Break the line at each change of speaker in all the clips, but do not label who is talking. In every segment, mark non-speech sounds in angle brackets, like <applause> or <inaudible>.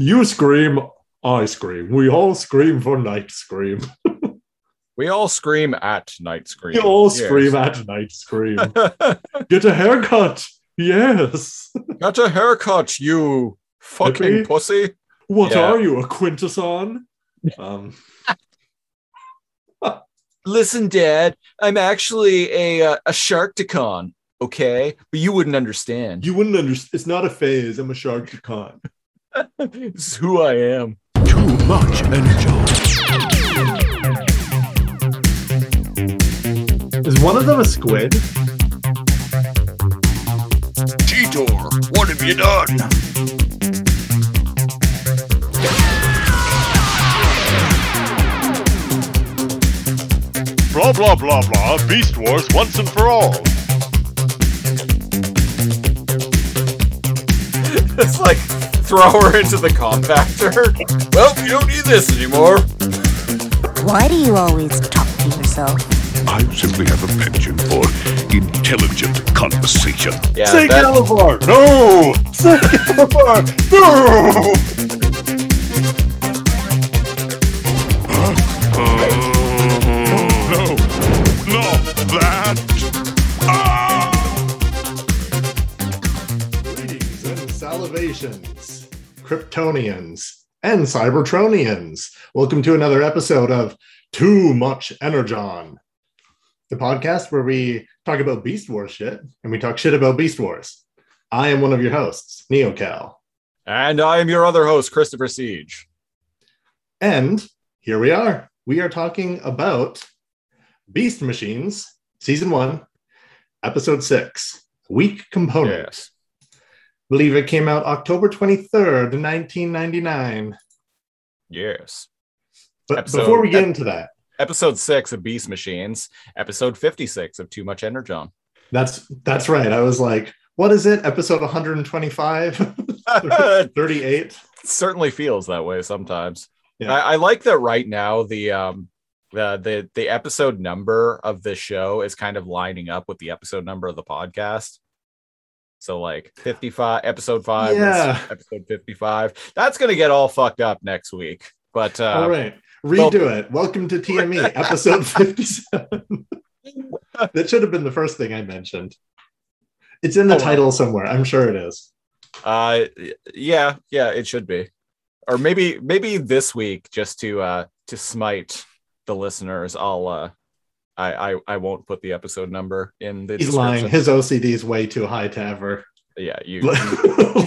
You scream, I scream. We all scream for night scream.
We all scream at night <laughs> scream.
We all
Yes.
scream at night scream. <laughs> Get a haircut. Yes.
Got a haircut, you fucking
Hippie?
pussy.
What
Yeah.
are you, a quintesson? Um, <laughs>
Listen, Dad, I'm actually a uh, a Sharkticon, okay? But you wouldn't understand.
you wouldn't understand. It's not a phase. I'm a shark con.
This is who I am.
Too much energy.
Is one of them a squid?
Cheetor, what have you done?
Blah blah blah blah. Beast Wars once and for all. <laughs>
It's like throw her into the compactor. Well, you don't need this anymore.
Why do you always talk to yourself?
I simply have a penchant for intelligent conversation.
Yeah,
Say
that-
Calabar! No! Say Calabar! No!
Uh, uh, no, not that. Ah!
Greetings and salivations, Kryptonians and Cybertronians. Welcome to another episode of Too Much Energon, the podcast where we talk about Beast Wars shit and we talk shit about Beast Wars. I am one of your hosts, NeoCal.
And I am your other host, Christopher Siege.
And here we are. We are talking about Beast Machines, Season 1, Episode 6, Weak Component.
Yes.
Believe it came out October 23rd, 1999.
Yes.
But
Episode-
before we get into that,
Episode six of Beast Machines. Episode 56 of Too Much Energon.
that's that's right. I was like, what is it? Episode 125? 38? <laughs>
certainly feels that way sometimes.
Yeah.
I, I like that right now the um the the the episode number of this show is kind of lining up with the episode number of the podcast. So like 55 episode 5
Yeah.
episode 55. That's going to get all fucked up next week. But uh
All right. Redo it. Welcome to TME, <laughs> episode 57. that should have been the first thing I mentioned. It's in the
Oh,
title somewhere. I'm sure it is.
uh yeah, yeah, it should be. Or maybe maybe this week just to uh to smite the listeners, I'll uh I, I, I won't put the episode number in the
He's lying. His OCD is way too high to ever.
Yeah, <laughs> you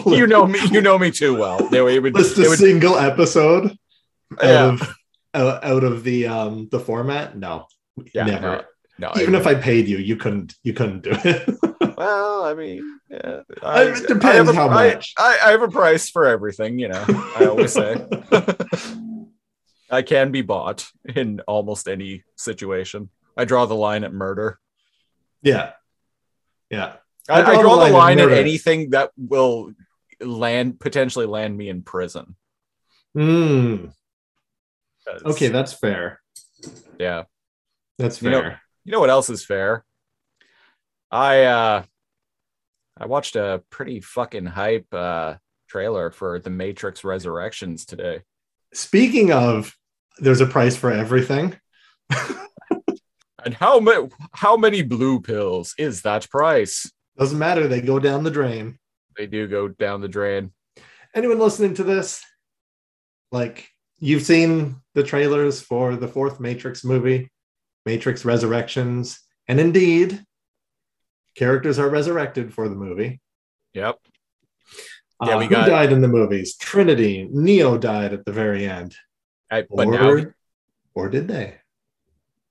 you know me you know me too well no, it would,
list
it
a
would
single episode out
yeah,
of out, of the um the format. No,
yeah
never.
no, no
Even if I paid you, you couldn't. You couldn't do it. <laughs>
well i mean yeah,
It depends
I a-
how much.
I, I have a price for everything you know i always say <laughs> i can be bought in almost any situation i draw the line at murder
yeah, yeah.
i,
I
I draw, the line,
at
at anything that will land potentially land me in prison
Mm, okay, that's fair.
yeah
That's
You know-
fair.
You know what else is fair? I uh I watched a pretty fucking hype uh trailer for The Matrix Resurrections today.
Speaking of, there's a price for everything. <laughs>
And how many how many blue pills is that price?
Doesn't matter. They go down the drain.
They do go down the drain.
Anyone listening to this, like you've seen the trailers for the fourth Matrix movie, Matrix Resurrections, and indeed, characters are resurrected for the movie.
Yep.
Uh,
Yeah, we
who
got-
died in the movies? Trinity. Neo died at the very end.
I, but
or,
now
or did they?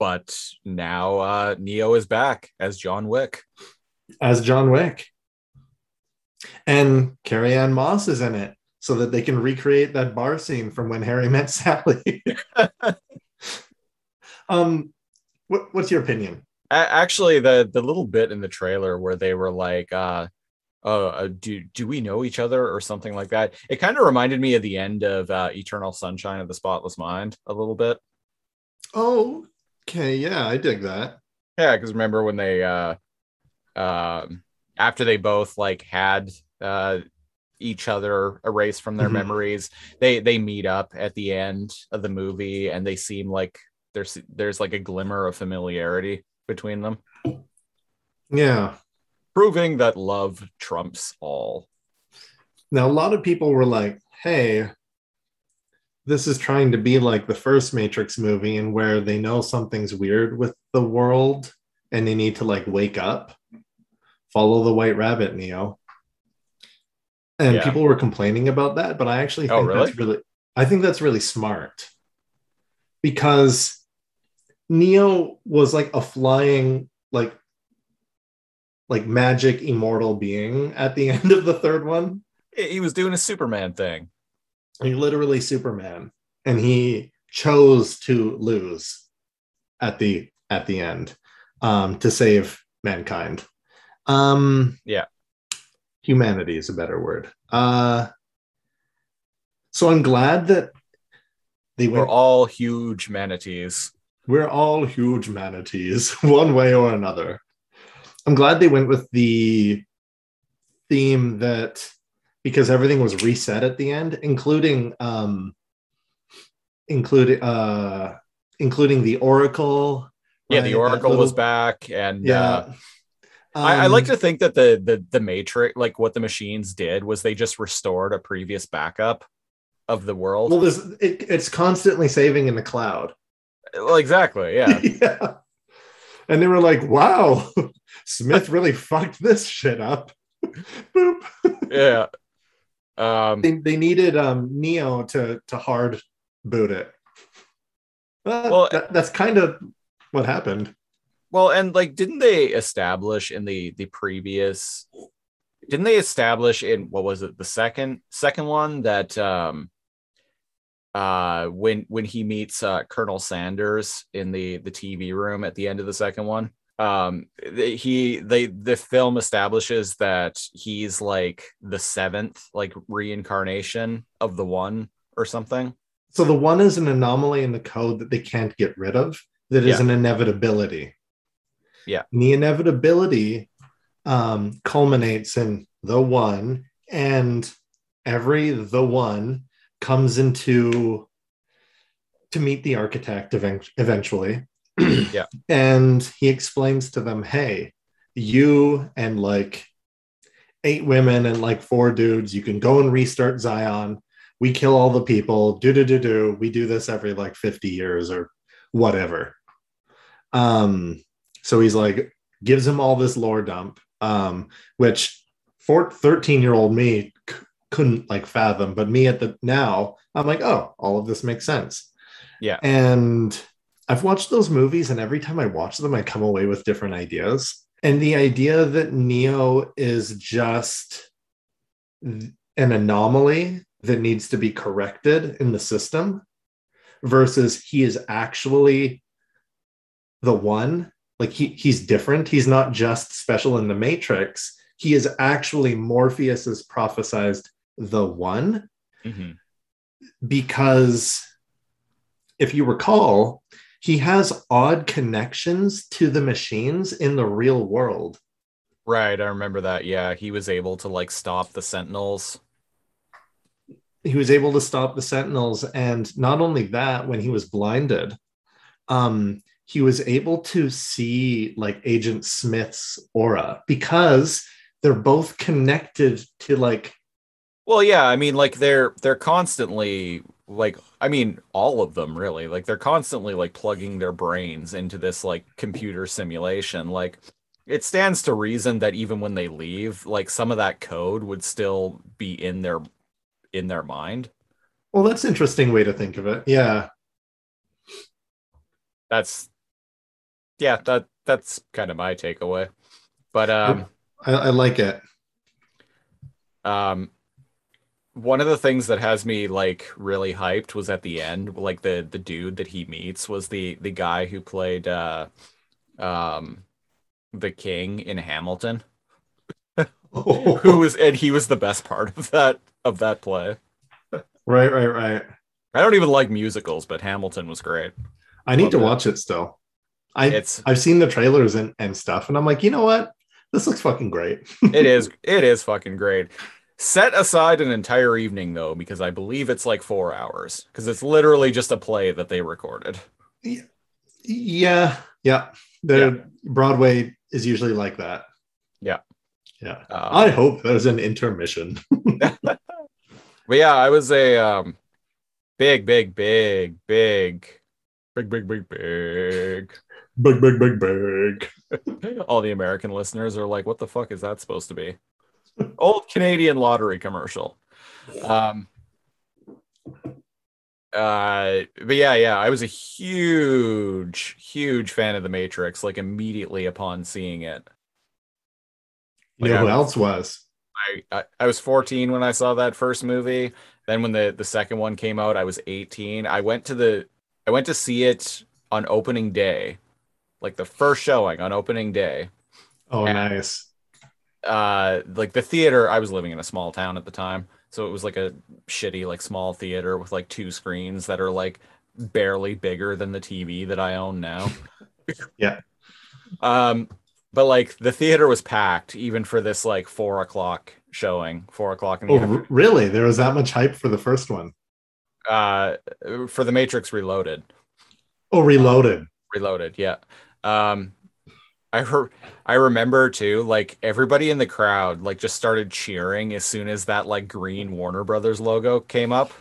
But now uh Neo is back as John Wick.
As John Wick. And Carrie Ann Moss is in it so that they can recreate that bar scene from when Harry met <laughs> Sally. um, what, what's your opinion?
Actually the the little bit in the trailer where they were like uh uh, uh, do do we know each other or something like that? It kind of reminded me of the end of uh, Eternal Sunshine of the Spotless Mind a little bit.
Oh, okay. Yeah, I dig that.
Yeah, because remember when they uh um after they both like had uh each other erased from their
Mhm.
memories. They they meet up at the end of the movie and they seem like there's there's like a glimmer of familiarity between them,
Yeah.
proving that love trumps all.
Now, a lot of people were like, hey, this is trying to be like the first Matrix movie, and where they know something's weird with the world and they need to like wake up. Follow the white rabbit, Neo. And
Yeah.
people were complaining about that, but I actually
Oh,
think
really?
that's really, I think that's really smart because Neo was like a flying, like, like magic immortal being at the <laughs> end of the third one.
He was doing a Superman thing.
He literally Superman, and he chose to lose at the at the end um, to save mankind. Um,
Yeah.
humanity is a better word. Uh, so I'm glad that they
We're all huge manatees.
we're all huge manatees, <laughs> one way or another. I'm glad they went with the theme that because everything was reset at the end, including um including uh including the Oracle.
Yeah,
right?
the Oracle was back, and
Yeah.
uh, I, I like
Um,
to think that the the the Matrix, like what the machines did, was they just restored a previous backup of the world.
well, this it, it's constantly saving in the cloud.
Well, exactly. <laughs> Yeah.
yeah. And they were like, wow, <laughs> Smith really fucked this shit up. <laughs> Boop.
yeah. Um,
they, they needed um Neo to to hard boot it. Well,
Well-
that, that's kind of what happened.
well, and like, didn't they establish in the the previous? Didn't they establish in what was it the second second one that um uh when when he meets uh Colonel Sanders in the the TV room at the end of the second one um he they the film establishes that he's like the seventh like reincarnation of the one or something
So the one is an anomaly in the code that they can't get rid of. That is
Yeah.
an inevitability.
Yeah.
And the inevitability um, culminates in the one, and every the one comes into to meet the architect event- eventually. <clears throat>
Yeah.
And he explains to them, hey, you and like eight women and like four dudes, you can go and restart Zion. We kill all the people. Do do do do. We do this every like 50 years or whatever. Um, so he's like, gives him all this lore dump, um, which for 13 year old me c- couldn't like fathom, but me at the now, I'm like, oh, all of this makes sense.
Yeah.
And I've watched those movies, and every time I watch them, I come away with different ideas. And the idea that Neo is just an anomaly that needs to be corrected in the system versus he is actually the one like he he's different he's not just special in the matrix he is actually morpheus's prophesized the one
Mhm.
because if you recall he has odd connections to the machines in the real world.
Right i remember that. Yeah he was able to like stop the sentinels.
He was able to stop the sentinels and not only that when he was blinded um he was able to see like agent smith's aura because they're both connected to like
Well, yeah, I mean, like they're they're constantly like I mean, all of them really. Like they're constantly like plugging their brains into this like computer simulation. Like it stands to reason that even when they leave, like some of that code would still be in their in their mind.
well that's an interesting way to think of it yeah
That's yeah, that that's kind of my takeaway. But um
I, I like it
um one of the things that has me like really hyped was at the end like the the dude that he meets was the the guy who played uh um the king in hamilton. <laughs> Who was and he was the best part of that of that play.
Right right right.
I don't even like musicals but hamilton was great.
I need
Love
to
it.
watch it still. I
it's
i've seen the trailers and, and stuff and i'm like you know what? This looks fucking great.
It is <laughs> it is fucking great Set aside an entire evening though, because I believe it's like four hours, because it's literally just a play that they recorded.
Yeah, yeah. The
Yeah.
Broadway is usually like that.
Yeah.
Yeah.
Um,
I hope there's an intermission. <laughs>
but yeah, I was a um, big, big, big, big, big, big, big, big.
big, big, big, big. <laughs>
All the American listeners are like, "What the fuck is that supposed to be?" Old Canadian lottery commercial. Um. Uh, but yeah, yeah, I was a huge, huge fan of The Matrix. Like immediately upon seeing it,
You know who else was?
I, I I was 14 when I saw that first movie. Then when the the second one came out, I was 18. I went to the I went to see it on opening day, like the first showing on opening day.
Oh,
Yeah.
nice.
Uh, like the theater. I was living in a small town at the time, so it was like a shitty like small theater with like two screens that are like barely bigger than the TV that I own now. <laughs>
Yeah.
Um, but like the theater was packed even for this like four o'clock showing, four o'clock in the
Oh,
afternoon.
really? There was that much hype for the first one.
uh for the matrix reloaded
Oh, Reloaded.
reloaded yeah um i re- i remember too like everybody in the crowd like just started cheering as soon as that like green warner brothers logo came up.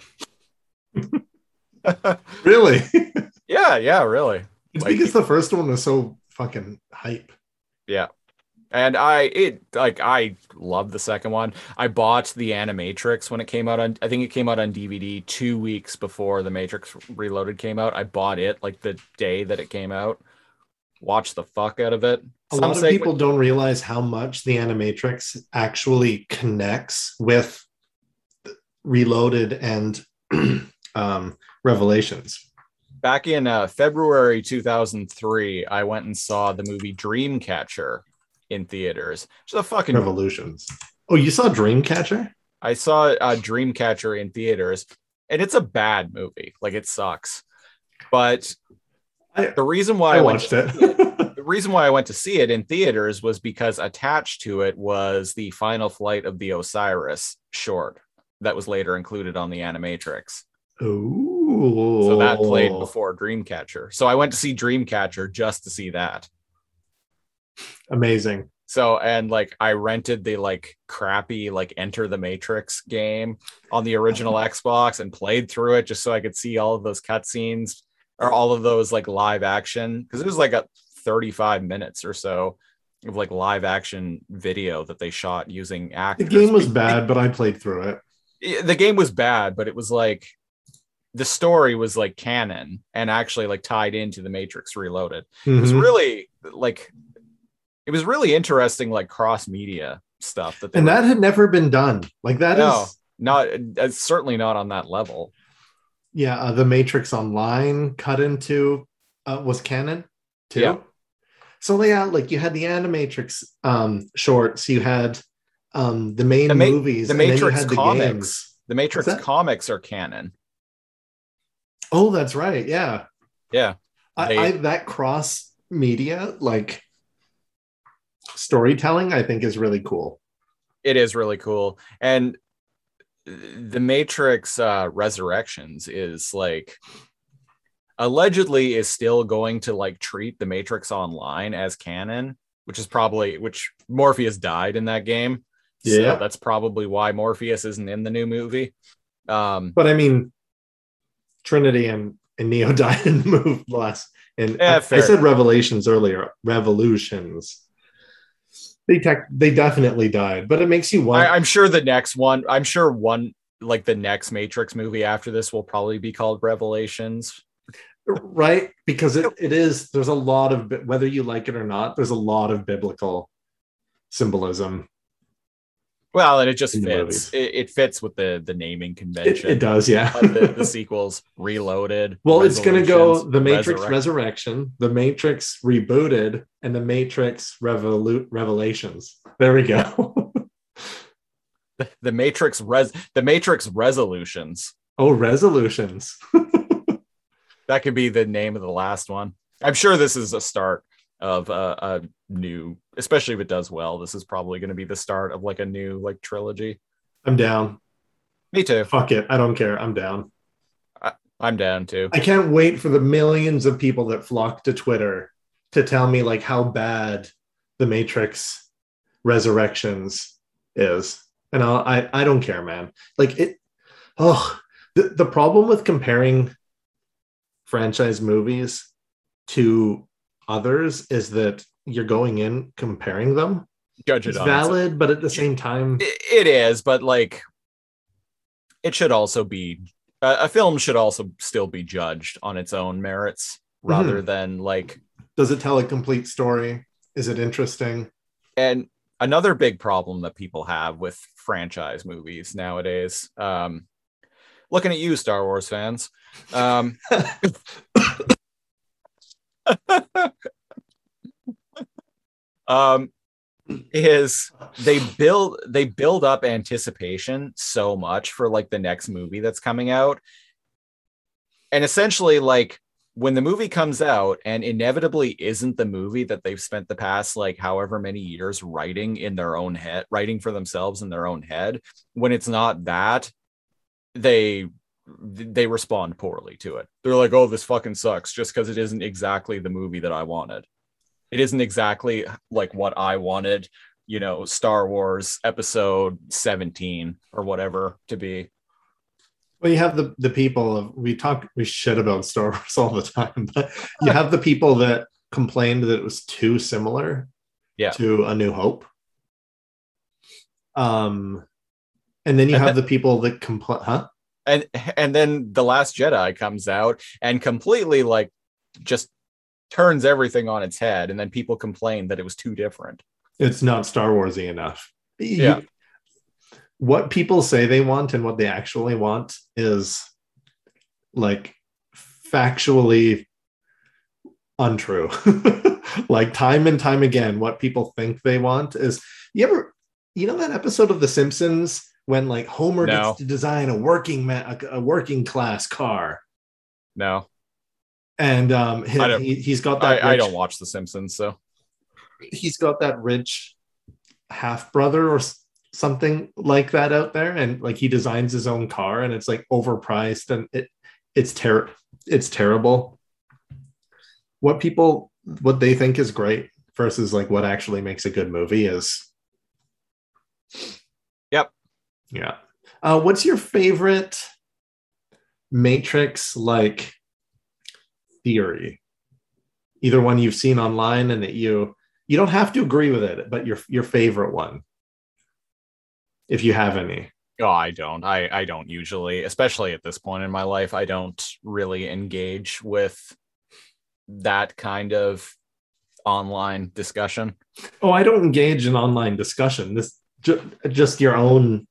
<laughs>
Really? <laughs>
yeah yeah really.
It's
Like-
because the first one was so fucking hype.
yeah. And i it like i love the second one. I bought the animatrix when it came out on i think it came out on dvd two weeks before the matrix reloaded came out. I bought it like the day that it came out watched the fuck out of it
A
Some
lot of people don't realize how much the Animatrix actually connects with Reloaded and <clears throat> um, Revelations.
back in uh, February 2003, I went and saw the movie Dreamcatcher in theaters. It's a fucking.
Revolutions. Oh, you saw Dreamcatcher?
I saw uh, Dreamcatcher in theaters, and it's a bad movie. Like it sucks. But
I-
the reason why
I
I,
watched it.
it- <laughs> the reason why I went to see it in theaters was because attached to it was the final flight of the Osiris short that was later included on the Animatrix.
Ooh.
So that played before Dreamcatcher. So I went to see Dreamcatcher just to see that.
Amazing.
So and like I rented the like crappy like Enter the Matrix game on the original <laughs> Xbox and played through it just so I could see all of those cutscenes or all of those like live action because it was like a 35 minutes or so of like live action video that they shot using actors.
The game was <laughs> bad, but I played through it.
The game was bad, but it was like the story was like canon and actually like tied into the Matrix Reloaded. It was
Mhm.
really like it was really interesting, like cross media stuff that
and
were-
that had never been done. Like that is,
No. not uh, certainly not on that level.
Yeah. Uh, the Matrix Online cut into uh, was canon too.
Yeah.
So yeah, like you had the Animatrix um, shorts, you had um, the main
The Ma-
movies,
the
and then you
Matrix
had the
comics.
games.
The Matrix comics are canon.
Oh, that's right. Yeah,
Yeah,
I, I that cross media like storytelling, I think is really cool.
it is really cool. And the Matrix uh, Resurrections is like allegedly is still going to like treat the Matrix Online as canon, which is probably which Morpheus died in that game.
Yeah.
So that's probably why Morpheus isn't in the new movie. Um,
But I mean, Trinity and, and Neo <laughs> died in the last. And
Yeah,
I, I said Revelations earlier. Revolutions. They tech, they definitely died, but it makes you wonder.
I, I'm sure the next one, I'm sure one like the next Matrix movie after this will probably be called Revelations.
right? Because it, it is. There's a lot of whether you like it or not. There's a lot of biblical symbolism.
Well, and it just fits. It, it fits with the the naming convention.
it does, yeah.
the, the <laughs> sequels Reloaded.
well, it's going to go the Matrix
Resurrect-
Resurrection, the Matrix Rebooted, and the Matrix Revolu- Revelations. There we go. <laughs>
the Matrix res the Matrix Resolutions.
oh, resolutions. <laughs>
That could be the name of the last one. I'm sure this is a start of a, a new, especially if it does well. This is probably going to be the start of like a new like trilogy.
I'm down.
Me too.
Fuck it. I don't care. I'm down.
I'm down too.
I can't wait for the millions of people that flock to Twitter to tell me like how bad the Matrix Resurrections is. And I'll, I I don't care, man. Like it. Oh, the the problem with comparing franchise movies to others is that you're going in comparing them.
Judge it
It's
on its-
valid, but at the same time,
It- is, but like, it should also be a a film should also still be judged on its own merits rather than like
does it tell a complete story? Is it interesting?
and another big problem that people have with franchise movies nowadays um looking at you star wars fans um <laughs> <coughs> <coughs> <coughs> <laughs> um is they build they build up anticipation so much for like the next movie that's coming out. And essentially like when the movie comes out and inevitably isn't the movie that they've spent the past like however many years writing in their own head writing for themselves in their own head when it's not that they they respond poorly to it they're like oh this fucking sucks just because it isn't exactly the movie that i wanted it isn't exactly like what i wanted you know star wars episode 17 or whatever to be
Well, you have the the people of we talk we shit about Star Wars all the time, but you have the people that complained that it was too similar
Yeah.
to A New Hope. Um, and then you
And
have the people that complain, huh?
And and then the last jedi comes out and completely like just turns everything on its head and then people complain that it was too different
It's not Star Warsy enough.
Yeah.
what people say they want and what they actually want is like factually untrue. <laughs> like time and time again, what people think they want is you ever you know that episode of The Simpsons when like Homer
No.
gets to design a working man a, a working class car
no
and um he, he's got that
I
rich-
don't watch the simpsons so
he's got that rich half brother or something like that out there and like he designs his own car and it's like overpriced and it it's ter- it's terrible what people what they think is great versus like what actually makes a good movie is. Yeah. Uh what's your favorite matrix like theory? Either one you've seen online and that you you don't have to agree with it but your your favorite one if you have any.
Oh i don't. I i don't usually especially at this point in my life i don't really engage with that kind of online discussion.
Oh i don't engage in online discussion. This ju- just your own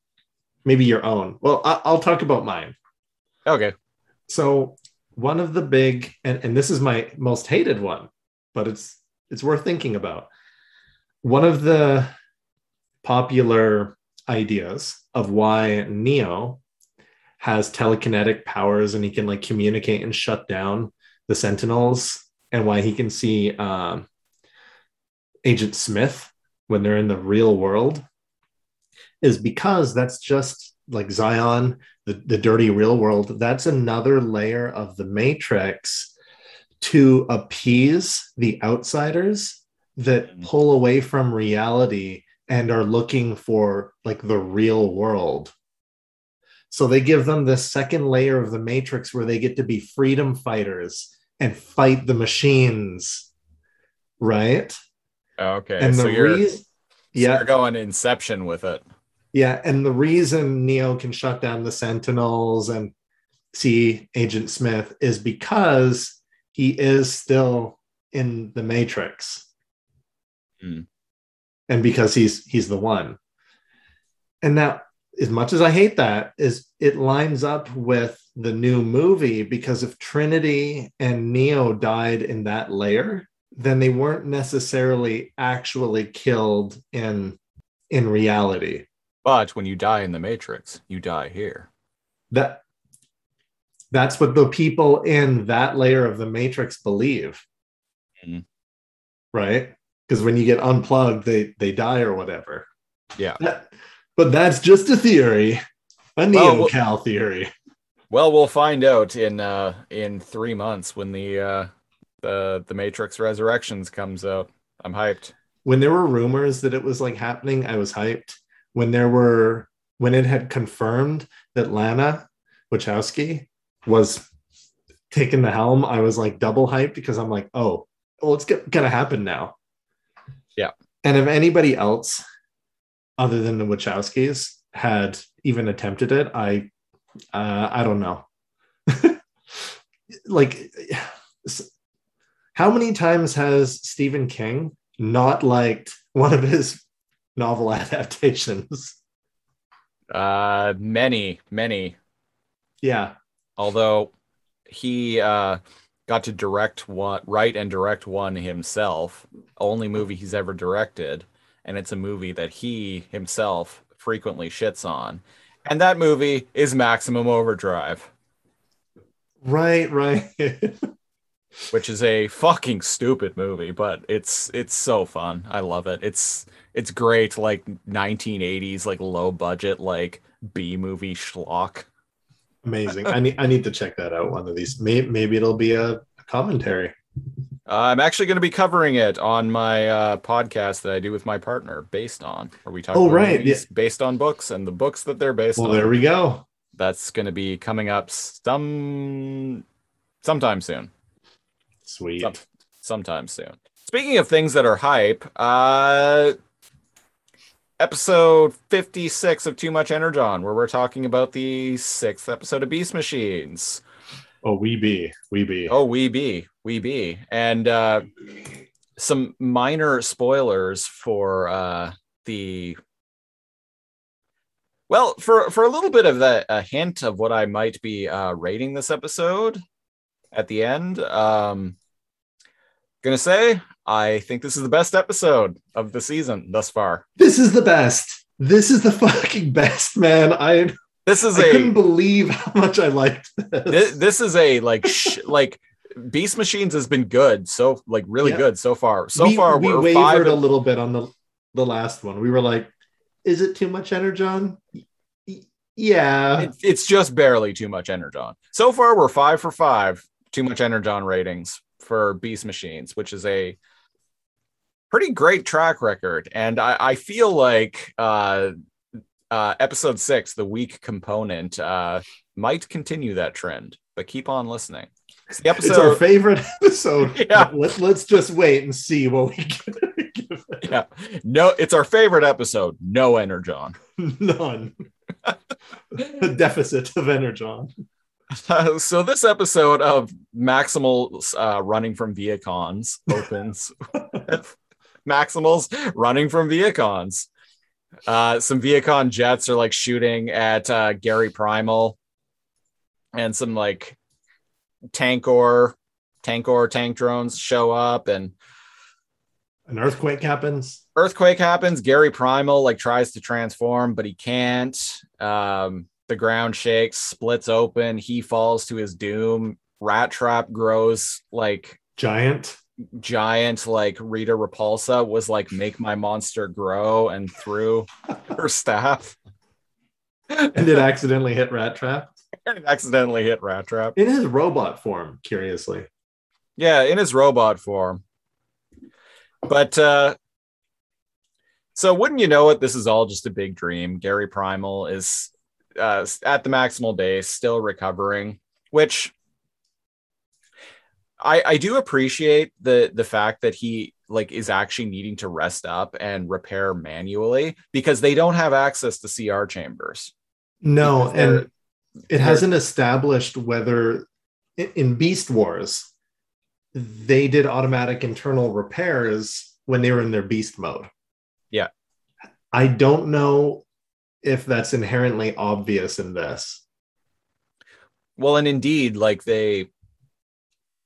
maybe your own. Well I, i'll talk about mine.
Okay.
So one of the big and, and this is my most hated one but it's it's worth thinking about. One of the popular ideas of why neo has telekinetic powers and he can like communicate and shut down the sentinels and why he can see um, agent smith when they're in the real world is because that's just like zion the, the dirty real world that's another layer of the matrix to appease the outsiders that
Mhm.
pull away from reality and are looking for like the real world. So they give them this second layer of the matrix where they get to be freedom fighters and fight the machines right?
Okay
and
so
the reason
so
yeah.
you're going inception with it
yeah, and the reason Neo can shut down the Sentinels and see Agent Smith is because he is still in the Matrix.
Hmm.
And because he's he's the one. And now as much as I hate that is it lines up with the new movie because if Trinity and Neo died in that layer, then they weren't necessarily actually killed in in reality.
But when you die in the matrix you die here
that that's what the people in that layer of the matrix believe
Mhm.
right because when you get unplugged they they die or whatever
yeah
that, But that's just a theory, a
Well,
neo
well-
Cal theory.
Well, we'll find out in uh in three months when the uh the the Matrix Resurrections comes out. I'm hyped.
When there were rumors that it was like happening, I was hyped. When there were when it had confirmed that Lana Wachowski was taking the helm, I was like double hyped because I'm like, oh, well, it's go- gonna happen now.
Yeah.
And if anybody else other than the Wachowskis had even attempted it, I uh, I don't know. <laughs> like how many times has Stephen King not liked one of his novel <laughs> adaptations?
Uh many, many.
Yeah.
Although he uh got to direct one write and direct one himself, only movie he's ever directed, and it's a movie that he himself frequently shits on. And that movie is Maximum Overdrive.
Right, right. <laughs>
which is a fucking stupid movie, but it's it's so fun. I love it. It's it's great, like 1980s, like low budget, like B movie schlock.
Amazing. I need I need to check that out one of these. Maybe, maybe it'll be a, commentary.
Uh, I'm actually going to be covering it on my uh, podcast that I do with my partner, based on, where we talk
Oh, right,
movies based on books and the books that they're based
Well,
on.
there we go.
That's going to be coming up some sometime soon.
Sweet.
Some, sometime soon. Speaking of things that are hype, uh episode 56 of Too Much Energon, where we're talking about the sixth episode of Beast Machines.
Oh, we be, we be.
Oh, we be, we be. And uh some minor spoilers for uh the well, for for a little bit of the, a hint of what I might be uh rating this episode at the end. Um gonna say I think this is the best episode of the season thus far.
This is the best. This is the <laughs> fucking best, man. I
This is
I couldn't
a
believe how much I liked this.
this, this is a like <laughs> sh- like Beast Machines has been good so like really
Yeah.
good so far. So
we,
far
we
we're
wavered
five
a little bit on the the last one. We were like, "Is it too much energon?" Yeah,
It- it's just barely too much energon. So far, we're five for five too much energon ratings for Beast Machines, which is a pretty great track record. And I, I feel like uh, uh, episode six, the weak component, uh, might continue that trend. But keep on listening. It's the episode...
it's our favorite <laughs> episode. <laughs>
Yeah.
Let, let's just wait and see what we <laughs> give
yeah, no, it's our favorite episode. No energon.
None. a deficit of energon.
Uh, <laughs> so this episode of Maximal uh, running from Vehicons opens <laughs> with Maximals running from Vehicons. Uh, some Vehicon jets are like shooting at uh, Gary Primal, and some like Tankor, Tankor tank drones show up, and
An earthquake happens.
earthquake happens. Gary Primal like tries to transform, but he can't. Um, the ground shakes, splits open. He falls to his doom. Rat Trap grows like
Giant.
giant, like Rita Repulsa was like make my monster grow and threw <laughs> her staff
And it accidentally hit Rat Trap. <laughs>
and accidentally hit Rat Trap.
In his robot form, curiously.
Yeah, in his robot form. But uh so wouldn't you know it, this is all just a big dream. Gary Primal is uh at the maximal days, still recovering, which I I do appreciate the the fact that he like is actually needing to rest up and repair manually because they don't have access to CR chambers.
No, and it hasn't established whether in Beast Wars they did automatic internal repairs when they were in their beast mode.
Yeah.
I don't know if that's inherently obvious in this.
Well, and indeed, like they,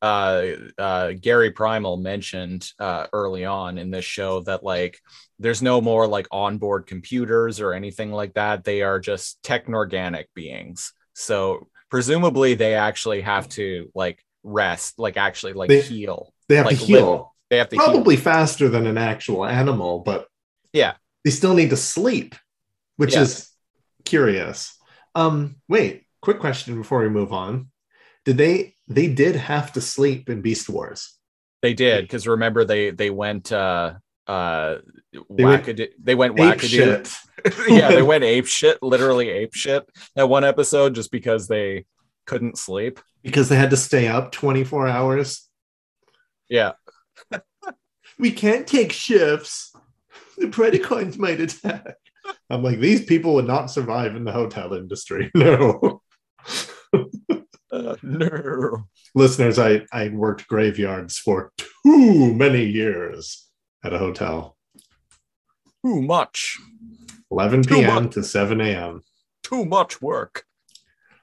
uh, uh, Gary Primal mentioned uh, early on in this show that like there's no more like onboard computers or anything like that. They are just technorganic beings. So presumably they actually have to like rest, like actually like
They-
heal.
They have
Like
to heal.
live- They have to heal.
Probably faster than an actual animal, but
Yeah.
they still need to sleep, which
Yeah.
is curious. Um, wait, quick question before we move on. Did they they did have to sleep in Beast Wars?
They did because remember they they went uh uh
They went
wackadoo they went
Ape
wackadoo.
shit. <laughs>
yeah, they went ape shit, literally ape shit that one episode just because they couldn't sleep.
because they had to stay up 24 hours.
Yeah. <laughs>
We can't take shifts. The Predacons might attack. I'm like, these people would not survive in the hotel industry. <laughs> No.
Uh, no.
Listeners, I, I worked graveyards for too many years at a hotel.
Too much.
11
Too
p.m.
much.
to 7 a.m.
Too much work.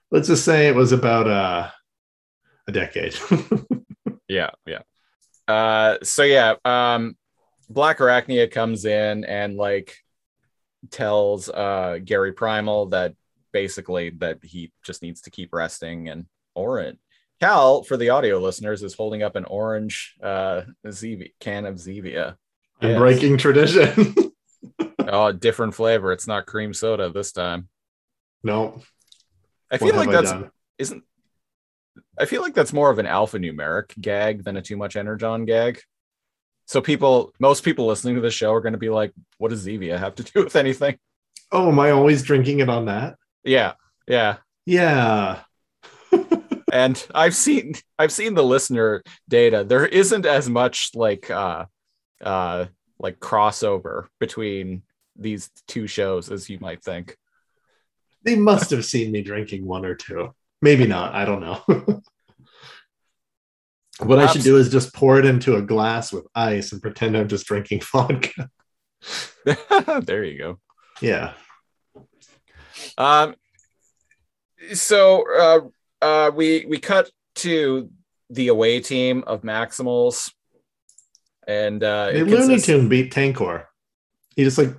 Let's just say it was about uh, a decade. <laughs>
Yeah, yeah. Uh so yeah, um Black Arachnia comes in and like tells uh Gary Primal that basically that he just needs to keep resting and orange. Cal, for the audio listeners, is holding up an orange uh Zevia, can of Zevia.
and
Yes.
breaking tradition. <laughs>
Oh, different flavor. It's not cream soda this time.
no.
I
what
feel like that's isn't I feel like that's more of an alphanumeric gag than a too much energon gag. So people, most people listening to the show are going to be like, "What does Zevia have to do with anything?"
Oh, am I always drinking it on that?
Yeah, yeah.
Yeah. <laughs>
And I've seen, I've seen the listener data. There isn't as much like, uh, uh, like crossover between these two shows as you might think.
They must have seen me drinking one or two. Maybe not. I don't know. <laughs> what I should do is just pour it into a glass with ice and pretend I'm just drinking <laughs> vodka. <laughs>
there you go.
Yeah.
Um, so uh, uh, we we cut to the away team of Maximals, and uh,
The Looney
consists-
Tune beat Tankor. He just like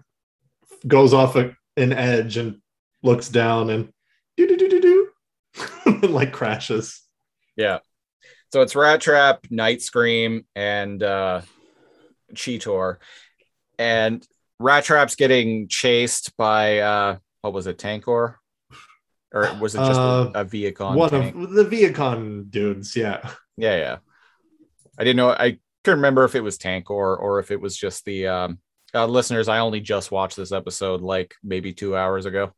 goes off a, an edge and looks down and do do do do do <laughs> and like crashes.
Yeah. So it's Rat Trap, Night Scream, and uh, Cheetor, and Rat Trap's getting chased by uh, what was it, Tankor, or was it just
Uh,
a, a Vehicon?
One
tank?
of the Vehicon dudes. Yeah.
Yeah, yeah. I didn't know. I couldn't remember if it was Tankor or if it was just the um, uh, listeners. I only just watched this episode like maybe two hours ago.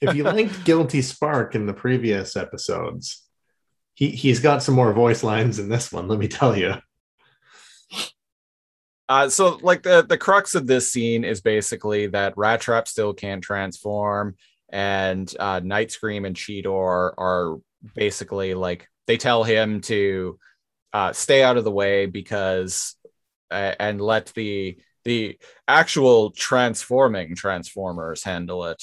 if you liked Guilty Spark in the previous episodes, he he's got some more voice lines in this one. Let me tell you.
Uh, so like the the crux of this scene is basically that Rat Trap still can't transform, and uh, Night Scream and Cheetor are basically like they tell him to uh, stay out of the way because uh, and let the the actual transforming transformers handle it.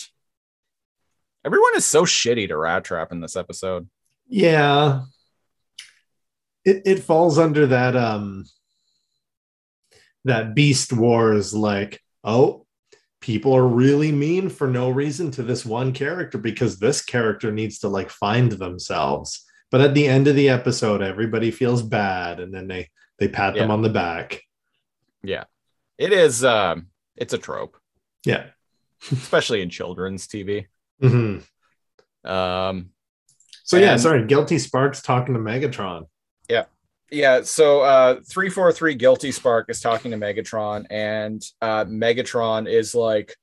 Everyone is so shitty to Rat Trap in this episode.
Yeah. It it falls under that um that Beast Wars like, oh, people are really mean for no reason to this one character because this character needs to like find themselves. But at the end of the episode, everybody feels bad and then they they pat them on the back. Yeah.
It is um it's a trope,
Yeah.
especially in children's TV.
hmm
Um
So yeah, sorry, Guilty Sparks talking to Megatron.
Yeah, Yeah, so uh 343 Guilty Spark is talking to Megatron, and uh Megatron is like,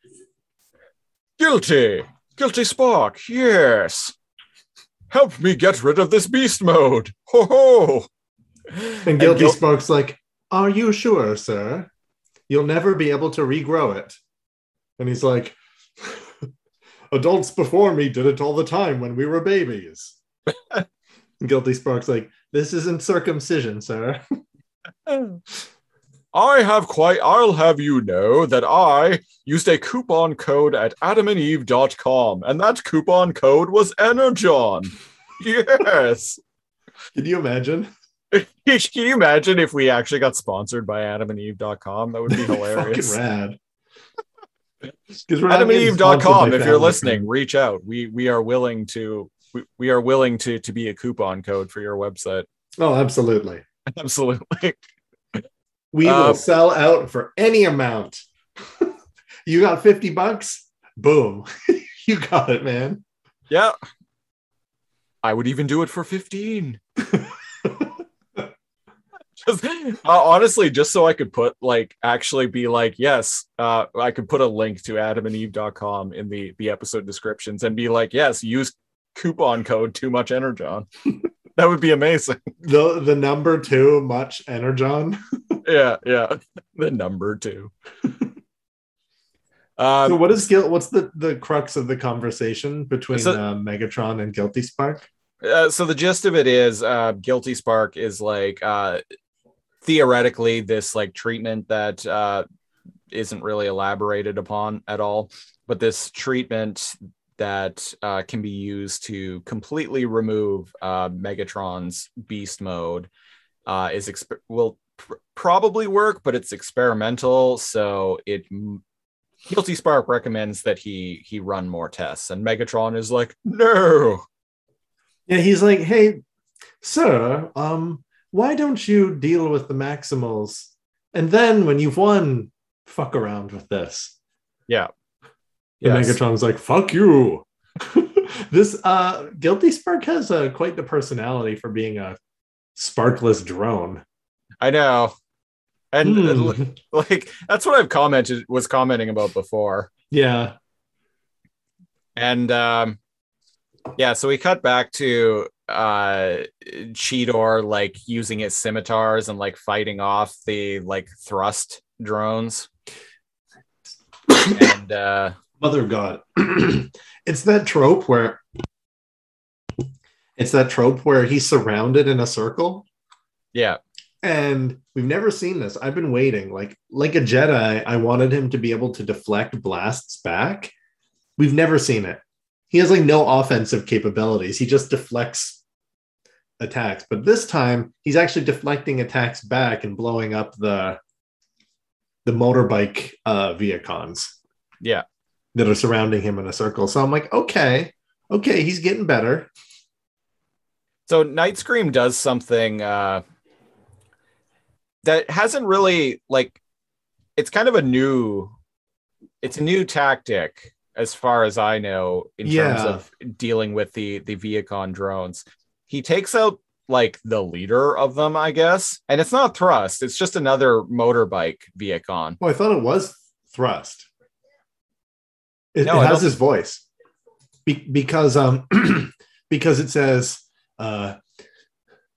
Guilty, Guilty Spark, yes. Help me get rid of this beast mode. Ho ho.
And Guilty
Guil-
Sparks like, "Are you sure, sir? You'll never be able to regrow it." And he's like, <laughs> "Adults before me did it all the time when we were babies." Guilty Sparks like, "This isn't circumcision, sir." <laughs>
I have quite, I'll have you know that I used a coupon code at adamandeve.com, and that coupon code was Energon. <laughs> Yes.
Can you imagine? <laughs>
Can you imagine if we actually got sponsored by adamandeve.com? That would be hilarious.
Rad. 'Cause we're not
adamandeve.com if you're listening reach out we we are willing to we, we are willing to to be a coupon code for your website
Oh, absolutely. <laughs>
absolutely
We
Um,
will sell out for any amount. <laughs> you got 50 bucks? Boom. <laughs> you got it, man.
Yeah. I would even do it for 15. just uh, honestly, just so I could put like actually be like, yes, uh, I could put a link to adamandeve.com in the the episode descriptions and be like, yes, use coupon code too much energon. <laughs> that would be amazing.
The the number two much energon. <laughs>
Yeah, yeah. The number two. <laughs> Um,
so what is guilt? What's the the crux of the conversation between
So-
uh, Megatron and Guilty Spark?
Uh, so the gist of it is uh guilty spark is like uh theoretically this like treatment that uh isn't really elaborated upon at all but this treatment that uh, can be used to completely remove uh, megatron's beast mode uh, is exp- will pr- probably work but it's experimental so it guilty spark recommends that he he run more tests and megatron is like no
Yeah, he's like, hey, sir, um, why don't you deal with the Maximals? And then when you've won, fuck around with this.
Yeah.
And
Yes.
Megatron's like, fuck you. <laughs> this uh Guilty Spark has uh, quite the personality for being a sparkless drone.
I know. And
Hmm.
like that's what I've commented was commenting about before.
Yeah.
And um yeah, so we cut back to uh Cheetor like using his scimitars and like fighting off the like thrust drones. <coughs> and uh
Mother of God. <clears throat> it's that trope where it's that trope where he's surrounded in a circle.
yeah,
And we've never seen this. I've been waiting. Like like a Jedi, I wanted him to be able to deflect blasts back. We've never seen it. He has like no offensive capabilities. He just deflects attacks. But this time, he's actually deflecting attacks back and blowing up the the motorbike uh Vehicons
yeah.
That are surrounding him in a circle. So I'm like, okay, okay, he's getting better.
So Night Scream does something uh, that hasn't really like it's kind of a new it's a new tactic as far as I know in terms of dealing with the the Vehicon drones. He takes out like the leader of them, I guess, and it's not thrust. It's just another motorbike Vehicon.
Well, I thought it was thrust. It,
No,
it has
don't-
his voice. Be- because um <clears throat> because it says uh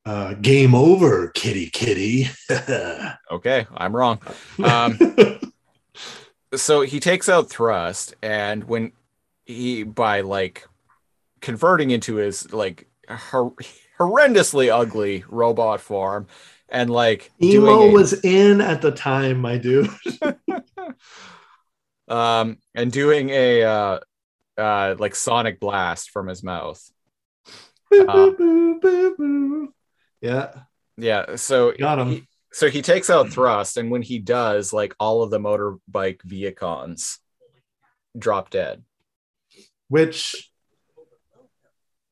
uh game over kitty kitty. <laughs>
Okay, I'm wrong. Um, <laughs> so he takes out thrust and when he by like converting into his like hor- horrendously ugly robot form and like
emo
a-
was in at the time my dude <laughs>
um and doing a uh uh like sonic blast from his mouth. Uh,
yeah.
Yeah so
got him.
he- so he takes out thrust and when he does like all of the motorbike Vehicons drop dead.
Which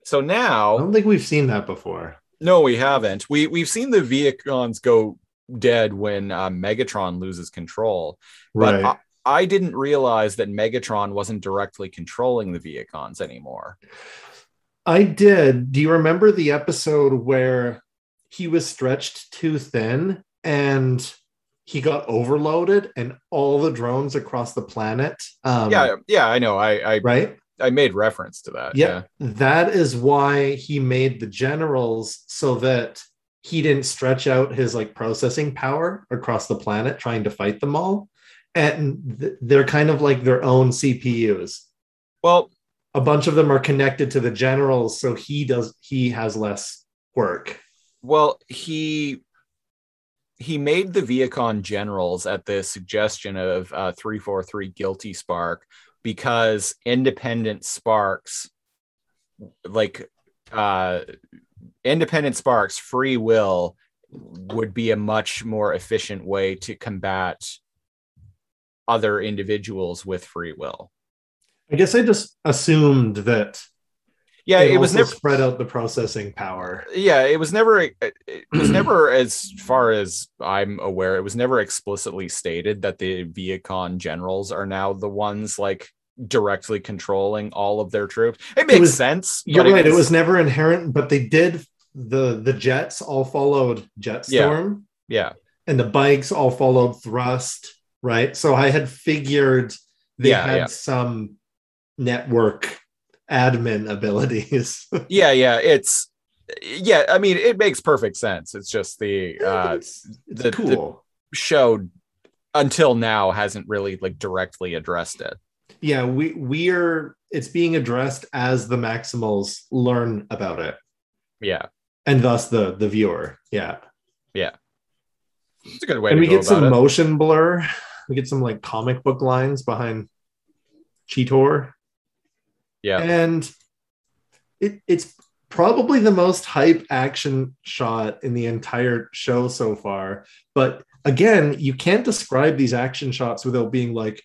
so now i
don't think we've seen that before.
No, we haven't. We we've seen the Vehicons go dead when uh, Megatron loses control, but
right
I, didn't realize that Megatron wasn't directly controlling the Vehicons anymore.
I did. Do you remember the episode where he was stretched too thin and he got overloaded and all the drones across the planet? Um,
yeah, yeah, I know. I I,
Right?
I made reference to that.
Yeah. That is why he made the generals so that he didn't stretch out his like processing power across the planet trying to fight them all. And th- they're kind of like their own CPUs.
Well,
A bunch of them are connected to the generals, so he does he has less work.
well, he he made the Vehicon generals at the suggestion of uh, 343 Guilty Spark because independent sparks like uh independent sparks free will would be a much more efficient way to combat other individuals with free will
I guess I just assumed that
yeah it was never
spread out the processing power.
yeah it was never it was <clears throat> never as far as i'm aware it was never explicitly stated that the Vehicon generals are now the ones like directly controlling all of their troops. It makes
was-
sense.
You're right. It
it's-
was never inherent, but they did the the jets all followed Jetstorm,
yeah,
and the bikes all followed Thrust. Right. So I had figured they
Yeah,
had
yeah.
some network admin abilities. <laughs>
yeah, yeah. It's yeah. I mean, it makes perfect sense. It's just the uh,
it's it's
the- the- show until now hasn't really like directly addressed it.
yeah, we we're it's being addressed as the Maximals learn about it,
Yeah,
and thus the the viewer. Yeah. Yeah.
It's a good way
and
to
we get some
it.
motion blur. We get some like comic book lines behind Cheetor,
Yeah,
and it, it's probably the most hype action shot in the entire show so far. But again, you can't describe these action shots without being like,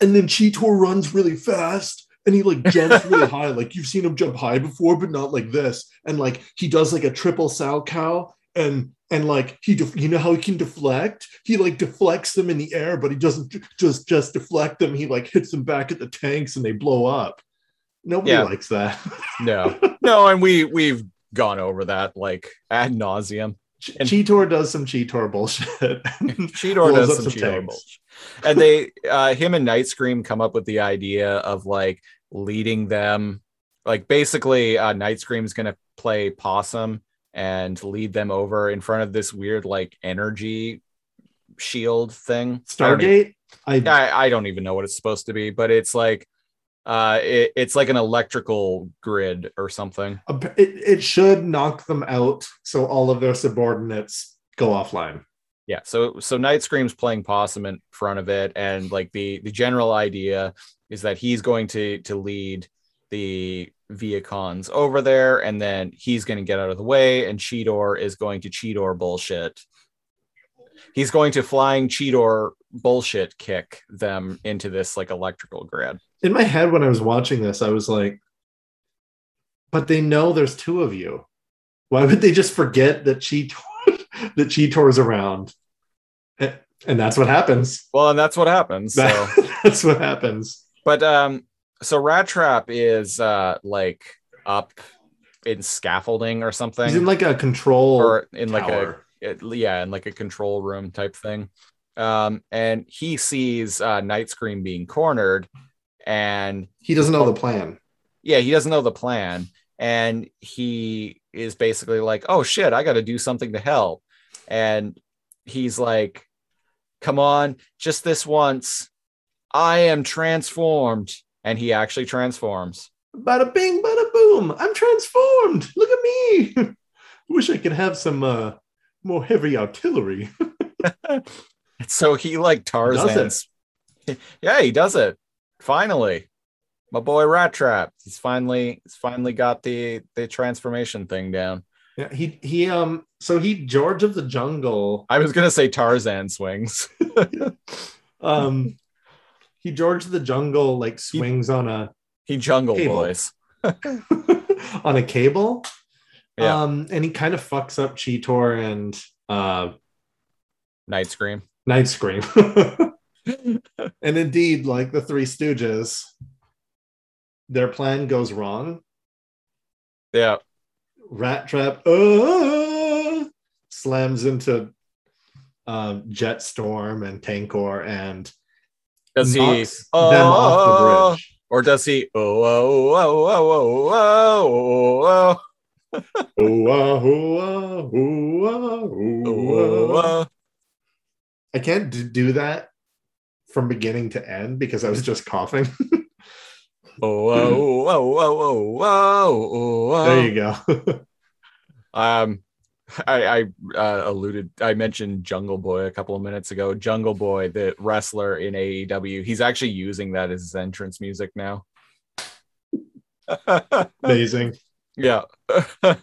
and then Cheetor runs really fast. And he like jumps really <laughs> high, like you've seen him jump high before, but not like this. And like he does like a triple Salchow, and and like he, def- you know how he can deflect. He like deflects them in the air, but he doesn't ju- just just deflect them. He like hits them back at the tanks, and they blow up. Nobody
Yeah.
likes that.
no, no, and we we've gone over that like ad nauseum. And-
Cheetor does some Cheetor bullshit. <laughs>
Cheetor does some
some
Cheetor bullshit. and they uh him and Night Scream come up with the idea of like leading them like basically uh Night Scream's gonna play possum and lead them over in front of this weird like energy shield thing. I don't
Stargate. I,
I, I don't even know what it's supposed to be, but it's like uh it, it's like an electrical grid or something.
it, it should knock them out, so all of their subordinates go offline.
Yeah, so so Night Scream's playing possum in front of it, and like the the general idea is that he's going to to lead the Vehicons over there, and then he's going to get out of the way, and Cheetor is going to Cheetor bullshit. He's going to flying Cheetor bullshit kick them into this like electrical grid.
In my head, when I was watching this, I was like, "But they know there's two of you. Why would they just forget that Cheetor <laughs> that Cheetor's around?" And, and that's what happens.
Well, and that's what happens. So. <laughs>
that's what happens.
But um, so Rat Trap is uh like up in scaffolding or something,
He's in like a control
or in like a yeah, in like a control room type thing. Um, and he sees uh, Night Scream being cornered, and
he doesn't know the plan.
yeah, he doesn't know the plan, and he is basically like, "Oh shit, I got to do something to help," and he's like, "Come on, just this once, I am transformed," and he actually transforms.
Bada bing, bada boom. I'm transformed. Look at me. I <laughs> wish I could have some uh, more heavy artillery. <laughs>
So he like Tarzan's. <laughs> Yeah, he does it. Finally. My boy Rat Trap. He's finally he's finally got the the transformation thing down.
Yeah, he he um so he George of the Jungle.
I was gonna say Tarzan swings.
Um he George the Jungle like swings on a
He jungle
Cable.
boys. <laughs>
on a cable.
Yeah.
Um and he kind of fucks up Cheetor and uh
Night Scream.
Night Scream. <laughs> and indeed, like the Three Stooges, their plan goes wrong.
Yeah.
Rat Trap uh, slams into um, Jetstorm and Tankor and
Does he oh,
them off the bridge.
or does he oh oh oh oh oh oh oh
ooh,
oh
ah.
oh
I can't do that from beginning to end because I was just coughing.
oh oh oh oh oh oh
there you go. <laughs>
Um, <laughs> I, I uh, alluded, I mentioned Jungle Boy a couple of minutes ago. Jungle Boy, the wrestler in AEW, he's actually using that as his entrance music now. <laughs>
Amazing.
yeah. <laughs>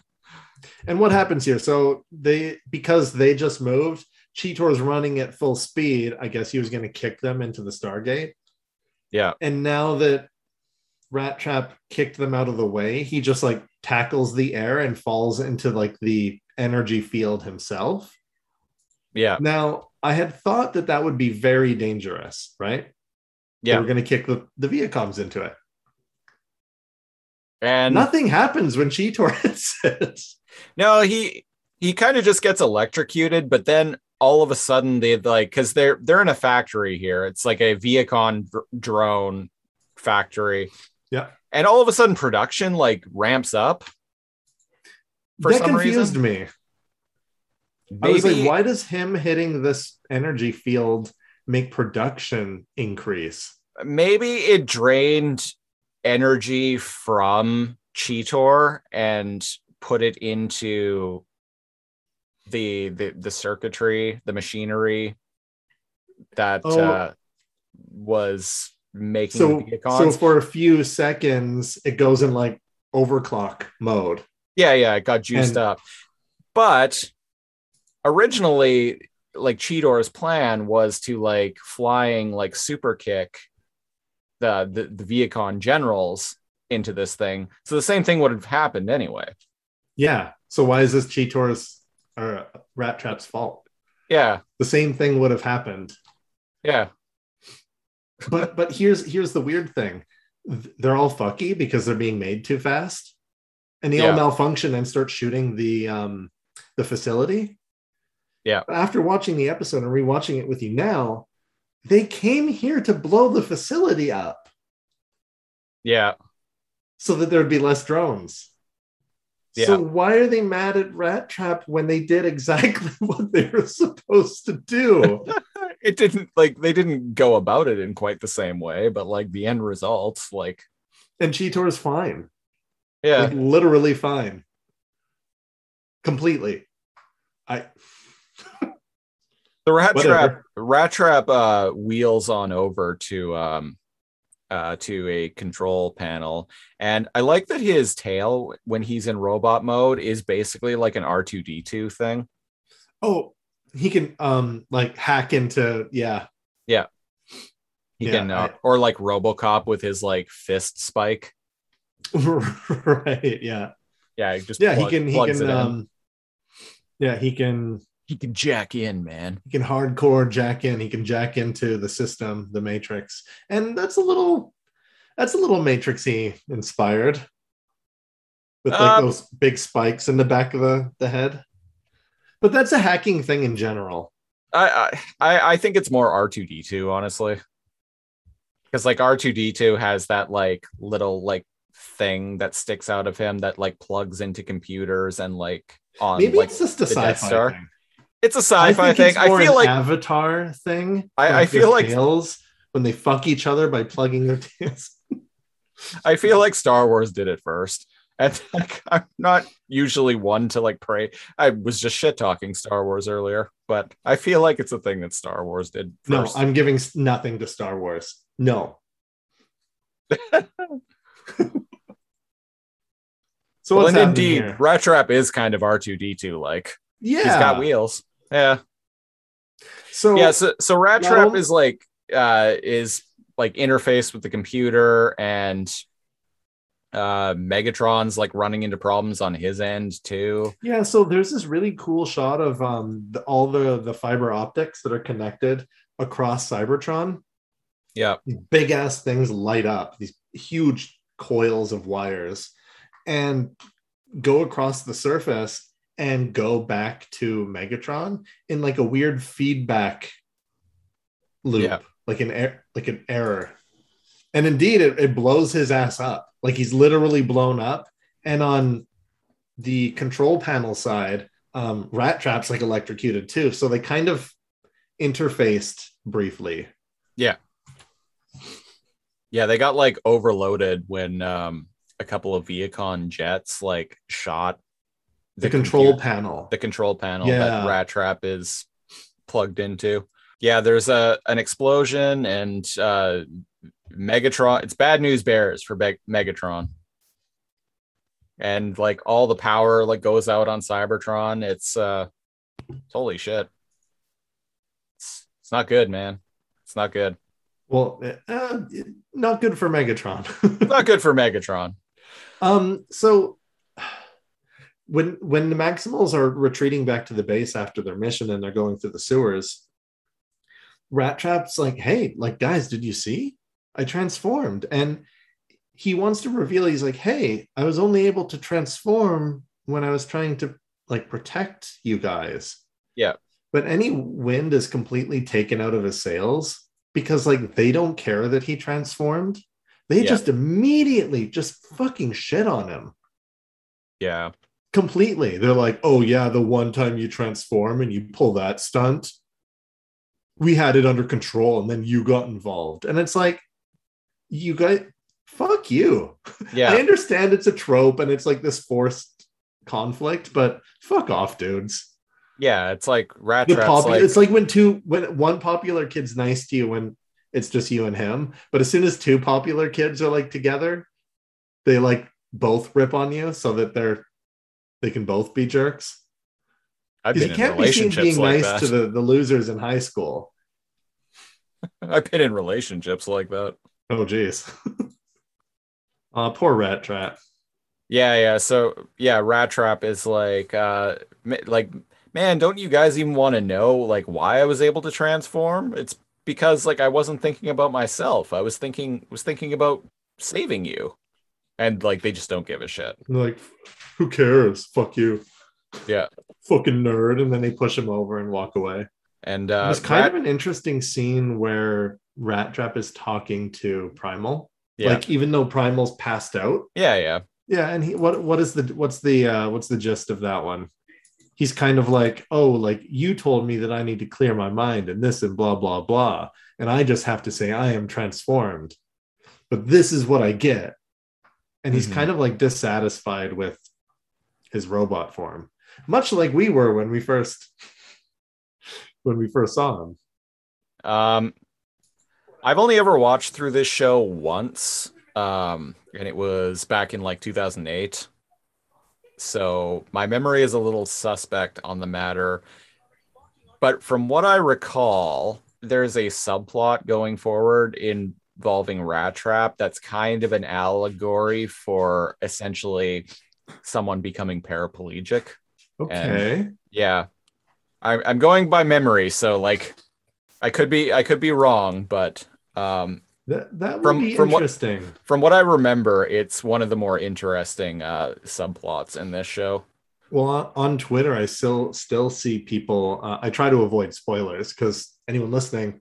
And what happens here? So they because they just moved, Cheetor's running at full speed. I guess he was going to kick them into the Stargate.
Yeah.
And now that Rat Trap kicked them out of the way, he just like tackles the air and falls into like the energy field himself.
Yeah.
Now, I had thought that that would be very dangerous, right? They we're going to kick the, the Vehicons into it.
And
Nothing happens when Cheetor hits <laughs> it.
No, he he kind of just gets electrocuted, but then all of a sudden they like because they're they're in a factory here. It's like a Vehicon dr- drone factory.
Yeah.
And all of a sudden production like ramps up. For
that
some
confused
reason.
me. I was like, why does him hitting this energy field make production increase?
maybe it drained energy from Cheetor and put it into the the, the circuitry, the machinery that
Oh.
uh, was making
So, so for a few seconds, it goes in like overclock mode.
Yeah, yeah, it got juiced
And-
up. But originally, like Cheetor's plan was to like flying like super kick the the, the Vehicon generals into this thing. So the same thing would have happened anyway.
Yeah. So why is this Cheetor's or Rat Trap's fault?
Yeah,
The same thing would have happened.
yeah,
But but here's here's the weird thing. They're all fucky because they're being made too fast. And they all
Yeah.
malfunction and start shooting the um the facility.
Yeah.
But after watching the episode and rewatching it with you now, they came here to blow the facility up
yeah.
so that there'd be less drones.
Yeah.
So why are they mad at Rat Trap when they did exactly <laughs> what they were supposed to do? <laughs>
It didn't like they didn't go about it in quite the same way, but like the end results, like
and Cheetor's fine.
Yeah,
Like literally fine. Completely. I
the rat
Whatever.
trap rat trap uh wheels on over to um uh to a control panel and i like that his tail when he's in robot mode is basically like an r2d2 thing
oh he can um like hack into yeah. Yeah.
He
Yeah,
can uh,
I-
or like robocop with his like fist spike <laughs>
right, yeah.
yeah he just
Yeah,
plug-
he can he can um yeah, he can
he can jack in man
he can hardcore jack in, he can jack into the system, the matrix. And that's a little that's a little matrixy inspired. With like
Um,
those big spikes in the back of the, the head. But that's a hacking thing in general.
I, I I think it's more R2D2, honestly. Because like R2D2 has that like little like thing that sticks out of him that like plugs into computers and like on
Maybe
like
it's just a sci-fi
Star.
thing.
it's a sci-fi
think
thing. I feel like
Avatar thing.
I- I feel like-
tails when they fuck each other by plugging their tails. <laughs>
I feel like Star Wars did it first. And like, <laughs> I'm not usually one to like pray. I was just shit talking Star Wars earlier, but I feel like it's a thing that Star Wars did
No. I'm giving nothing to Star Wars. No. <laughs> so
well,
what's
and indeed,
here?
Rat Trap is kind of R2D2 like.
Yeah,
He's got wheels. Yeah.
So
yeah so so rat
not
trap is like uh is like interface with the computer and uh megatron's like running into problems on his end too
yeah, so there's this really cool shot of um the, all the the fiber optics that are connected across Cybertron.
yeah
big ass things light up. These huge coils of wires, and go across the surface and go back to Megatron in like a weird feedback loop,
Yeah.
like an er- like an error. And indeed, it, it blows his ass up. Like he's literally blown up. And on the control panel side, um, Rat Trap's like electrocuted too. So they kind of interfaced briefly.
yeah Yeah, they got like overloaded when um a couple of Vehicon jets like shot
The, control
computer-
panel.
the control panel
Yeah.
that rat trap is plugged into. Yeah there's a an explosion and uh megatron it's bad news bears for Meg- megatron. And like all the power like goes out on cybertron. It's uh holy shit. It's, it's not good man. It's not good.
Well, uh, not good for Megatron. <laughs>
not good for megatron
um, so when when the Maximals are retreating back to the base after their mission and they're going through the sewers, Rat Trap's like, "Hey, like guys, did you see? I transformed. And he wants to reveal he's like, hey, I was only able to transform when I was trying to like protect you guys.
Yeah.
But any wind is completely taken out of his sails because like they don't care that he transformed. They
Yeah.
just immediately just fucking shit on him
Yeah.
completely. They're like, oh yeah, the one time you transform and you pull that stunt, we had it under control, and then you got involved. And it's like, you guys, fuck you. <laughs>
Yeah.
I understand it's a trope and it's like this forced conflict, but fuck off, dudes.
Yeah. It's like Rat
popu-
like,
it's like when two when one popular kid's nice to you when it's just you and him, but as soon as two popular kids are like together, they like both rip on you so that they're they can both be jerks.
I've been
you
in
can't be seen
relationships
being
like
nice
that.
to the, the losers in high school. <laughs>
I've been in relationships like that.
Oh geez. <laughs> uh poor rat trap.
Yeah, yeah. So yeah, Rat Trap is like, uh, like, man, don't you guys even want to know like why I was able to transform? It's because like I wasn't thinking about myself. I was thinking was thinking about saving you, and like they just don't give a shit.
Like, who cares? Fuck you.
Yeah.
Fucking nerd. And then they push him over and walk away.
And uh,
was kind
Rat-
of an interesting scene where Rat Trap is talking to Primal.
yeah,
Like even though Primal's passed out.
yeah, yeah,
Yeah, and he what what is the what's the uh what's the gist of that one? He's kind of like, oh, like you told me that I need to clear my mind and this and blah blah blah. And I just have to say I am transformed. But this is what I get. And he's
Mhm.
kind of like dissatisfied with his robot form. Much like we were when we first when we first saw him.
Um, I've only ever watched through this show once, um, and it was back in like 2008. So my memory is a little suspect on the matter. But from what I recall, there's a subplot going forward involving Rat Trap that's kind of an allegory for essentially someone becoming paraplegic.
Okay.
Yeah. I'm I'm going by memory, so like I could be I could be wrong, but um
that that would
From-
be
from what-
interesting.
from what I remember, it's one of the more interesting uh subplots in this show.
Well, on, on Twitter, I still still see people. Uh, I try to avoid spoilers because anyone listening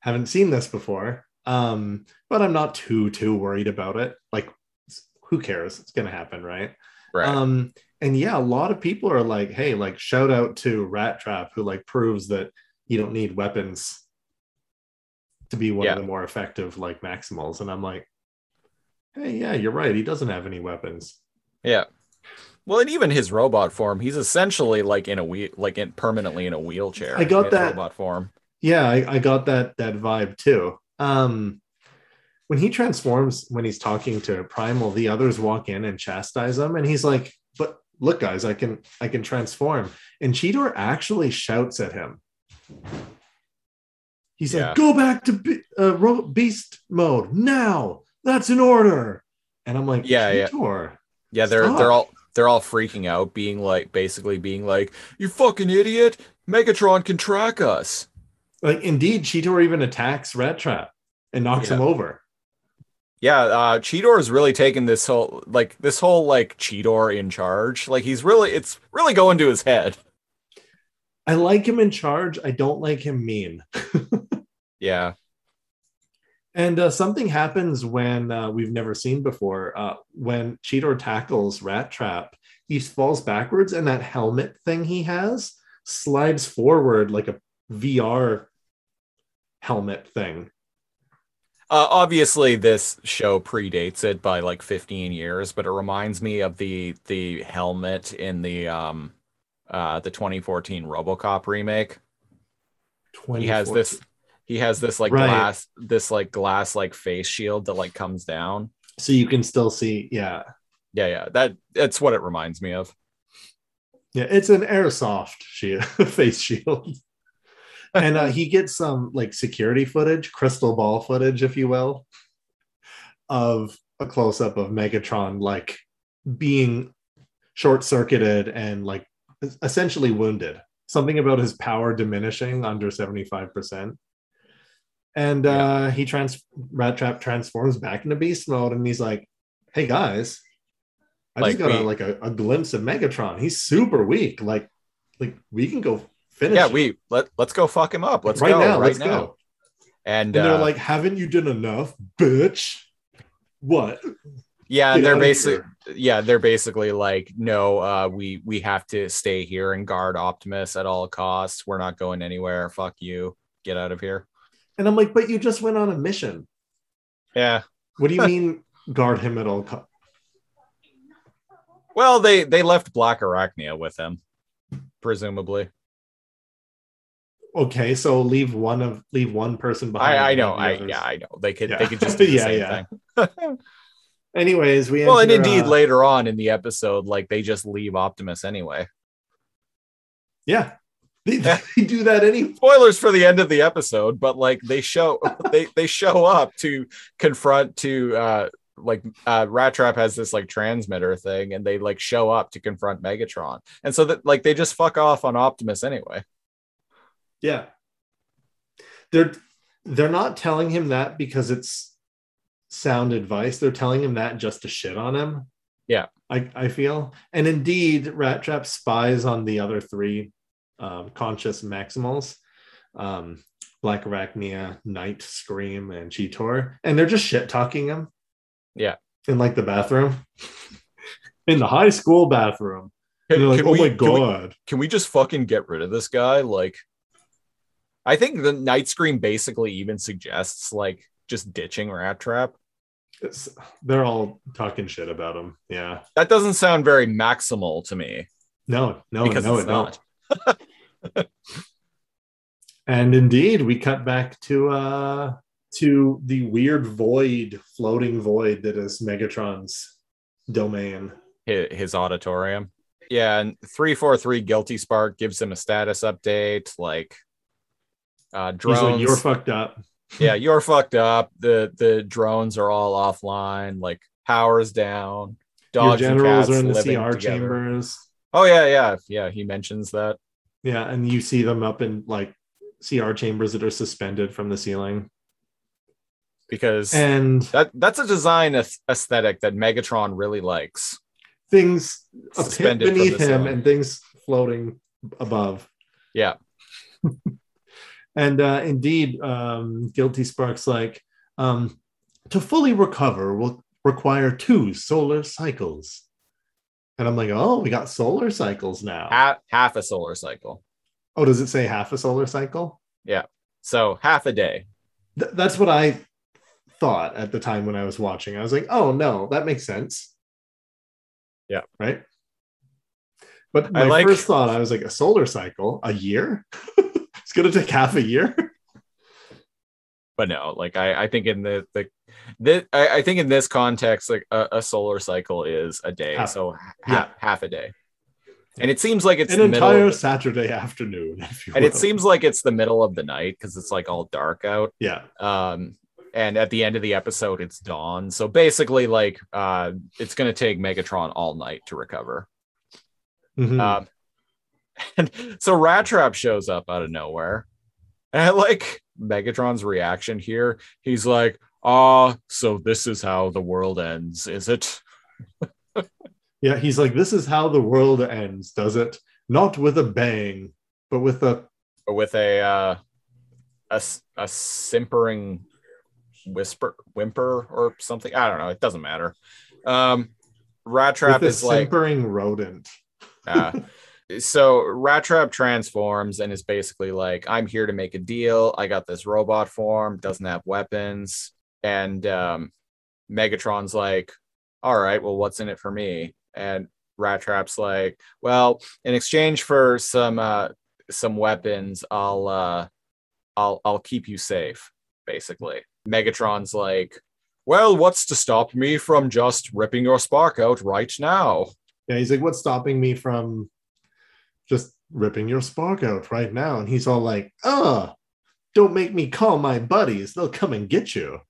haven't seen this before. Um, but I'm not too too worried about it. Like, who cares? It's gonna happen, right?
Right.
Um, and yeah, a lot of people are like, "Hey, like, shout out to Rat Trap, who like proves that you don't need weapons to be one
Yeah.
of the more effective like Maximals." And I'm like, "Hey, yeah, you're right. He doesn't have any weapons."
yeah. Well, and even his robot form, he's essentially like in a wheel like in permanently in a wheelchair.
I got that.
robot form.
Yeah, I, I got that that vibe too. Um, when he transforms, when he's talking to Primal, the others walk in and chastise him, and he's like, "But look, guys, I can I can transform." And Cheetor actually shouts at him. He's
Yeah.
like, "Go back to be- uh, beast mode now. That's an order." And I'm like,
Yeah, yeah. Yeah, they're
Stop.
they're all they're all freaking out, being like basically being like, "You fucking idiot! Megatron can track us."
Like, indeed, Cheetor even attacks Rat Trap and knocks
Yeah.
him over.
Yeah, uh Cheetor is really taking this whole like this whole like Cheetor in charge. Like he's really it's really going to his head.
I like him in charge. I don't like him mean. <laughs>
Yeah.
And uh, something happens when uh, we've never seen before. Uh, when Cheetor tackles Rat Trap, he falls backwards, and that helmet thing he has slides forward like a VR helmet thing.
Uh, obviously this show predates it by like 15 years, but it reminds me of the the helmet in the um uh the 2014 RoboCop remake. He has this he has this like
Right.
glass this like glass like face shield that like comes down.
so you can still see. Yeah,
Yeah, yeah. That that's what it reminds me of.
yeah, it's an airsoft shield, <laughs> face shield. and uh, he gets some like security footage, crystal ball footage, if you will, of a close up of Megatron like being short circuited and like essentially wounded. Something about his power diminishing under 75%. And uh, he trans Rat Trap transforms back into beast mode, and he's like, "Hey guys, I
Like,
just got a, like a, a glimpse of Megatron. He's super weak. Like, like we can go finish.
Yeah,
him.
we let let's go fuck him up. Let's
right
go
now.
right
let's
now.
go."
And,
And they're
uh,
like, "Haven't you done enough, bitch? What?
Yeah, they're basically
here."
yeah, they're basically like, no, uh, we we have to stay here and guard Optimus at all costs. We're not going anywhere. Fuck you. Get out of here.
And I'm like, "But you just went on a mission.
Yeah.
What do you <laughs> mean guard him at all costs?"
Well, they they left Black Arachnia with him, presumably.
Okay, so leave one of leave one person behind.
I I know. I yeah, I know. They could
Yeah.
they could just do the <laughs>
Yeah,
same
yeah.
thing. <laughs>
Anyways, we
Well, and indeed,
uh,
later on in the episode, like they just leave Optimus anyway.
yeah, <laughs> they, they do that any.
Spoilers for the end of the episode, but like they show <laughs> they they show up to confront to uh like uh Rat Trap has this like transmitter thing, and they like show up to confront Megatron, and so that like they just fuck off on Optimus anyway.
Yeah, they're they're not telling him that because it's sound advice. They're telling him that just to shit on him.
Yeah.
I I feel, and indeed, Rat Trap spies on the other three um, conscious Maximals. Um, Black Arachnia, Night Scream, and Cheetor, and they're just shit talking him.
Yeah.
in like the bathroom, <laughs> in the high school bathroom. And they're like, oh
we-
my
can we-
god,
can we just fucking get rid of this guy? Like, I think the Night Scream basically even suggests like just ditching Rat Trap.
It's, they're all talking shit about him. Yeah,
That doesn't sound very maximal to me
no, no,
because
no,
it's not. <laughs>
And indeed, we cut back to uh to the weird void, floating void that is Megatron's domain.
his, his auditorium. Yeah, and 343 Guilty Spark gives him a status update like uh drones.
like, "You're fucked up."
Yeah, you're fucked up. The the drones are all offline, like power's down.
Your
Dogs and
generals
cats
are in the CR
together.
chambers.
Oh yeah, yeah, yeah. He mentions that.
Yeah, and you see them up in like CR chambers that are suspended from the ceiling.
because
And
that that's a design aesthetic that Megatron really likes.
things
Suspended
beneath him
ceiling.
and things floating above.
Yeah, <laughs>
And uh, indeed, um, Guilty Spark's like, um, to fully recover will require two solar cycles. And I'm like, oh, we got solar cycles now.
half half a solar cycle.
oh, does it say half a solar cycle? Yeah.
So half a day.
Th- that's what I thought at the time when I was watching. I was like, oh, no, that makes sense.
Yeah.
Right. But
I
my
like-
first thought, I was like, a solar cycle, a year? <laughs> it's going to take half a year.
but no like i i think in the the, the I, I think in this context like a, a solar cycle is a day
Half-
so ha-
yeah.
half a day and it seems like it's
An
the middle
entire
the-
Saturday afternoon. If you
and it seems like it's the middle of the night because it's like all dark out
yeah.
um and at the end of the episode it's dawn so basically like uh it's going to take megatron all night to recover
Mhm.
um <laughs> and so rat trap shows up out of nowhere and i like megatron's reaction here he's like ah so this is how the world ends is it <laughs>
yeah, he's like, this is how the world ends, does it? Not with a bang, but with a
or with a uh a simpering whisper whimper or something i don't know it doesn't matter um rat trap
with a
is like
simpering rodent.
uh, <laughs> so rat trap transforms and is basically like i'm here to make a deal. I got this robot form doesn't have weapons. And um megatron's like all right well what's in it for me? And rat trap's like well in exchange for some uh some weapons i'll uh i'll i'll keep you safe basically. Megatron's like well what's to stop me from just ripping your spark out right now?
Yeah, he's like, what's stopping me from just ripping your spark out right now? And he's all like, uh, don't make me call my buddies. They'll come and get you.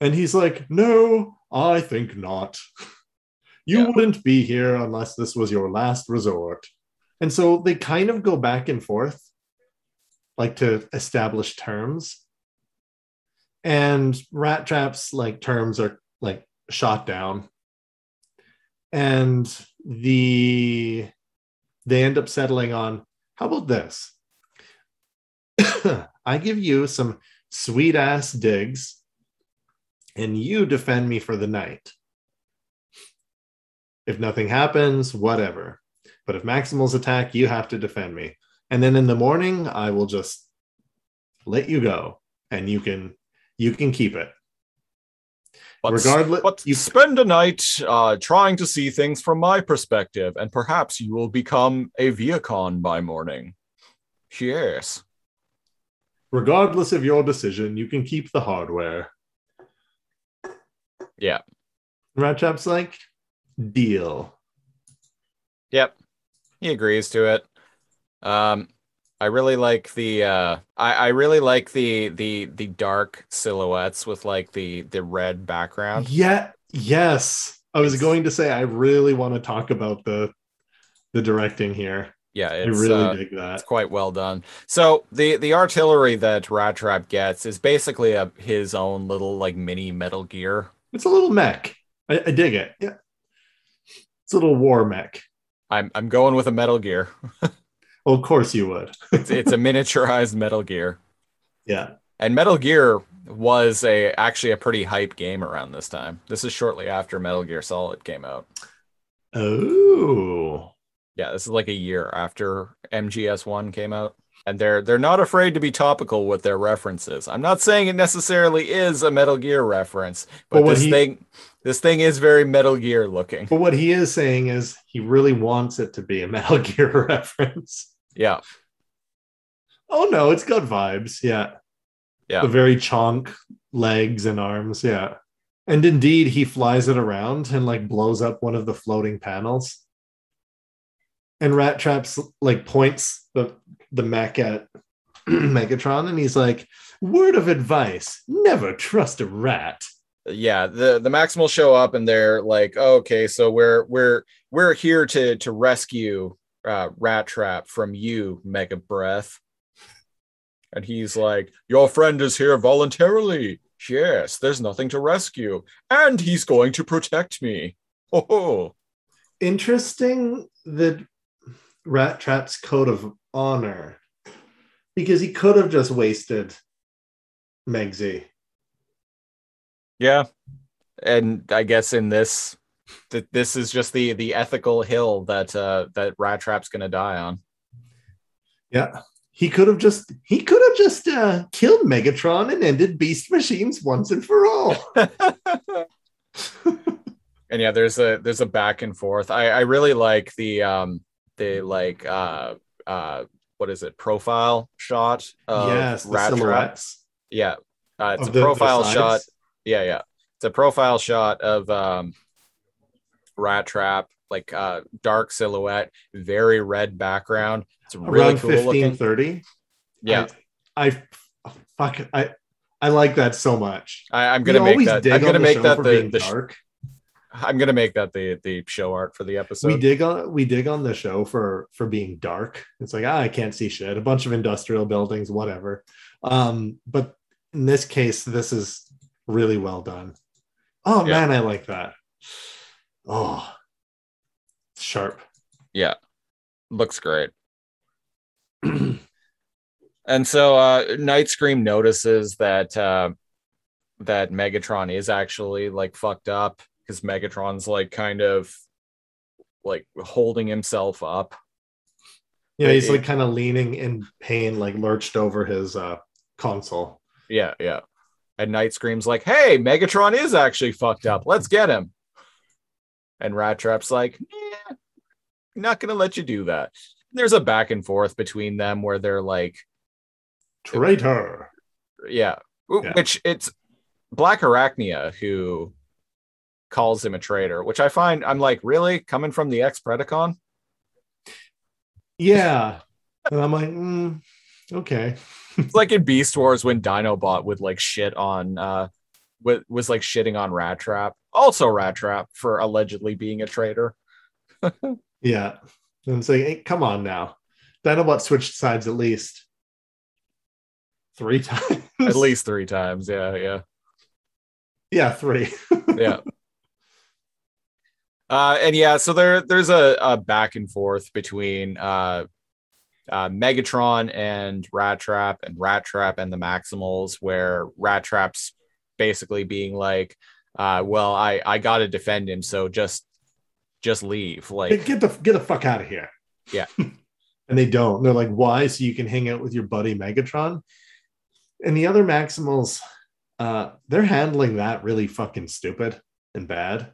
And he's like, no, I think not. You
Yeah.
wouldn't be here unless this was your last resort. And so they kind of go back and forth, like to establish terms. and Rat Trap's like terms are like shot down, and the they end up settling on how about this? <coughs> I give you some sweet ass digs, and you defend me for the night. If nothing happens, whatever. But if Maximals attack, you have to defend me. And then in the morning, I will just let you go, and you can you can keep it.
But,
Regardless-
but
you-
spend a night uh, trying to see things from my perspective, and perhaps you will become a Vehicon by morning. Yes.
Regardless of your decision, you can keep the hardware.
Yeah.
Rat Trap's like, deal.
Yep. He agrees to it. Um I really like the uh I, I really like the the the dark silhouettes with like the the red background.
Yeah, yes. I was going to say I really want to talk about the the directing here.
Yeah,
I
it's
really
uh,
dig that.
it's quite well done. So the the artillery that Rat Trap gets is basically a his own little like mini Metal Gear.
It's a little mech. I, I dig it. Yeah. It's a little war mech.
I'm I'm going with a Metal Gear. <laughs>
Well, of course you would. <laughs>
It's, it's a miniaturized Metal Gear.
yeah.
And Metal Gear was a actually a pretty hype game around this time. This is shortly after Metal Gear Solid came out.
Oh.
Yeah, this is like a year after MGS1 came out. And they're they're not afraid to be topical with their references. I'm not saying it necessarily is a Metal Gear reference, but
But
this
he-
thing this thing is very Metal Gear looking.
But what he is saying is he really wants it to be a Metal <laughs> Gear reference.
Yeah.
Oh no, it's got vibes. Yeah.
Yeah.
The very chonk legs and arms. Yeah. And indeed, he flies it around and like blows up one of the floating panels. And Rat Traps like points the the mech at <clears throat> Megatron and he's like, word of advice, never trust a rat.
yeah the the maximal show up and they're like oh, okay so we're we're we're here to to rescue uh rat trap from you mega breath and he's like your friend is here voluntarily. Yes there's nothing to rescue. And he's going to protect me. Oh
interesting that Rat Trap's code of honor because he could have just wasted Megsy.
yeah. And i guess in this that this is just the the ethical hill that uh that rat trap's gonna die on
Yeah. He could have just he could have just uh, killed Megatron and ended Beast Machines once and for all. <laughs> <laughs>
and yeah there's a there's a back and forth i i really like the um the like uh uh what is it profile shot of
yes, the
Rat Trap. yeah uh, it's
of
a
the- the
profile
sides.
shot yeah yeah it's a profile shot of um rat trap like uh dark silhouette very red background. It's really
around
cool
fifteen
looking.
thirty.
yeah.
I, I fuck I I like that so much.
I, i'm gonna make
always
that i'm gonna make that the, the
dark.
i'm gonna make that the the show art for the episode.
we dig on we dig on the show for for being dark. It's like ah, i can't see shit. A bunch of industrial buildings whatever. Um but in this case this is really well done. Oh
Yeah.
man i like that oh sharp
Yeah. Looks great. <clears throat> and so uh Night Scream notices that uh that Megatron is actually like fucked up because Megatron's like kind of like holding himself up.
yeah he's
It-
like kind of leaning in pain like lurched over his uh console
Yeah, yeah. And Night Scream's like, hey, Megatron is actually fucked up. Let's get him. And Rat Trap's like, yeah, not gonna let you do that. There's a back and forth between them where they're like,
traitor
yeah,
Yeah.
which it's Black Arachnia who calls him a traitor, which I find I'm like, really coming from the ex Predacon?
yeah and i'm like mm, okay
It's like in Beast Wars when Dinobot would like shit on uh wa- was like shitting on Rat Trap, also Rat Trap for allegedly being a traitor. <laughs>
yeah and it's like hey, come on now dinobot switched sides at least three <laughs> times
At least three times. Yeah, yeah.
Yeah, three. <laughs>
yeah. Uh, and yeah, so there there's a, a back and forth between uh, uh, Megatron and Rat Trap and Rat Trap and the Maximals, where Rat Trap's basically being like, uh, "Well, I I got to defend him, so just just leave." Like,
get the get the fuck out of here.
Yeah. <laughs>
and they don't. They're like, why? So you can hang out with your buddy Megatron. And the other Maximals, uh, they're handling that really fucking stupid and bad.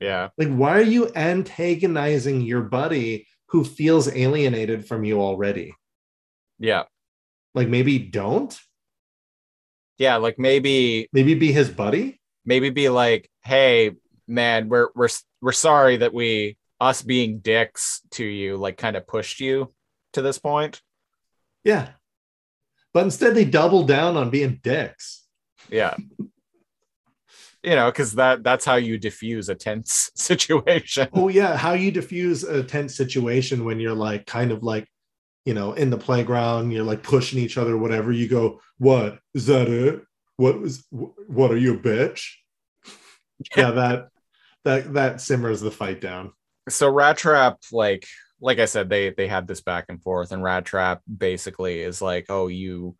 yeah,
Like, why are you antagonizing your buddy who feels alienated from you already?
yeah,
Like, maybe don't.
yeah. Like maybe
Maybe be his buddy.
Maybe be like, "Hey, man, we're we're we're sorry that we us being dicks to you like kind of pushed you to this point."
Yeah. But instead, they double down on being dicks.
Yeah. you know, because that that's how you diffuse a tense <laughs> situation.
Oh yeah, how you diffuse a tense situation when you're like kind of like, you know, in the playground, you're like pushing each other, whatever. You go, what is that? It? What was? What are you, a bitch? yeah, that that that simmers the fight down.
So Rat Trap, like like I said, they they had this back and forth, and Rat Trap basically is like, "Oh, you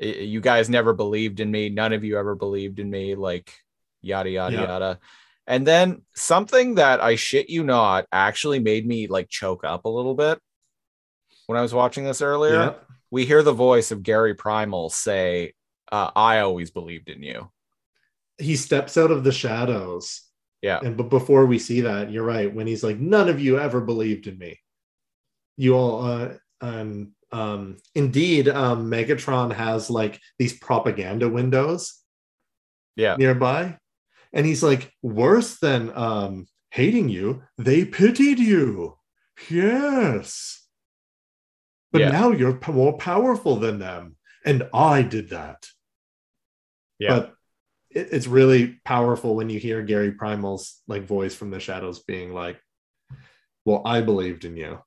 you guys never believed in me. None of you ever believed in me." Like yada yada
Yeah.
yada. And then something that I shit you not actually made me like choke up a little bit when I was watching this earlier.
Yeah,
we hear the voice of Gary Primal say, uh, "I always believed in you."
he steps out of the shadows.
Yeah.
and but before we see that, you're right. When he's like, none of you ever believed in me. You all, uh, um, um, indeed, um, Megatron has like these propaganda windows
Yeah,
nearby. And he's like, worse than um, hating you, they pitied you. Yes. But
Yeah.
now you're more powerful than them. And I did that.
Yeah.
But it, it's really powerful when you hear Gary Primal's like voice from the shadows being like, well, I believed in you.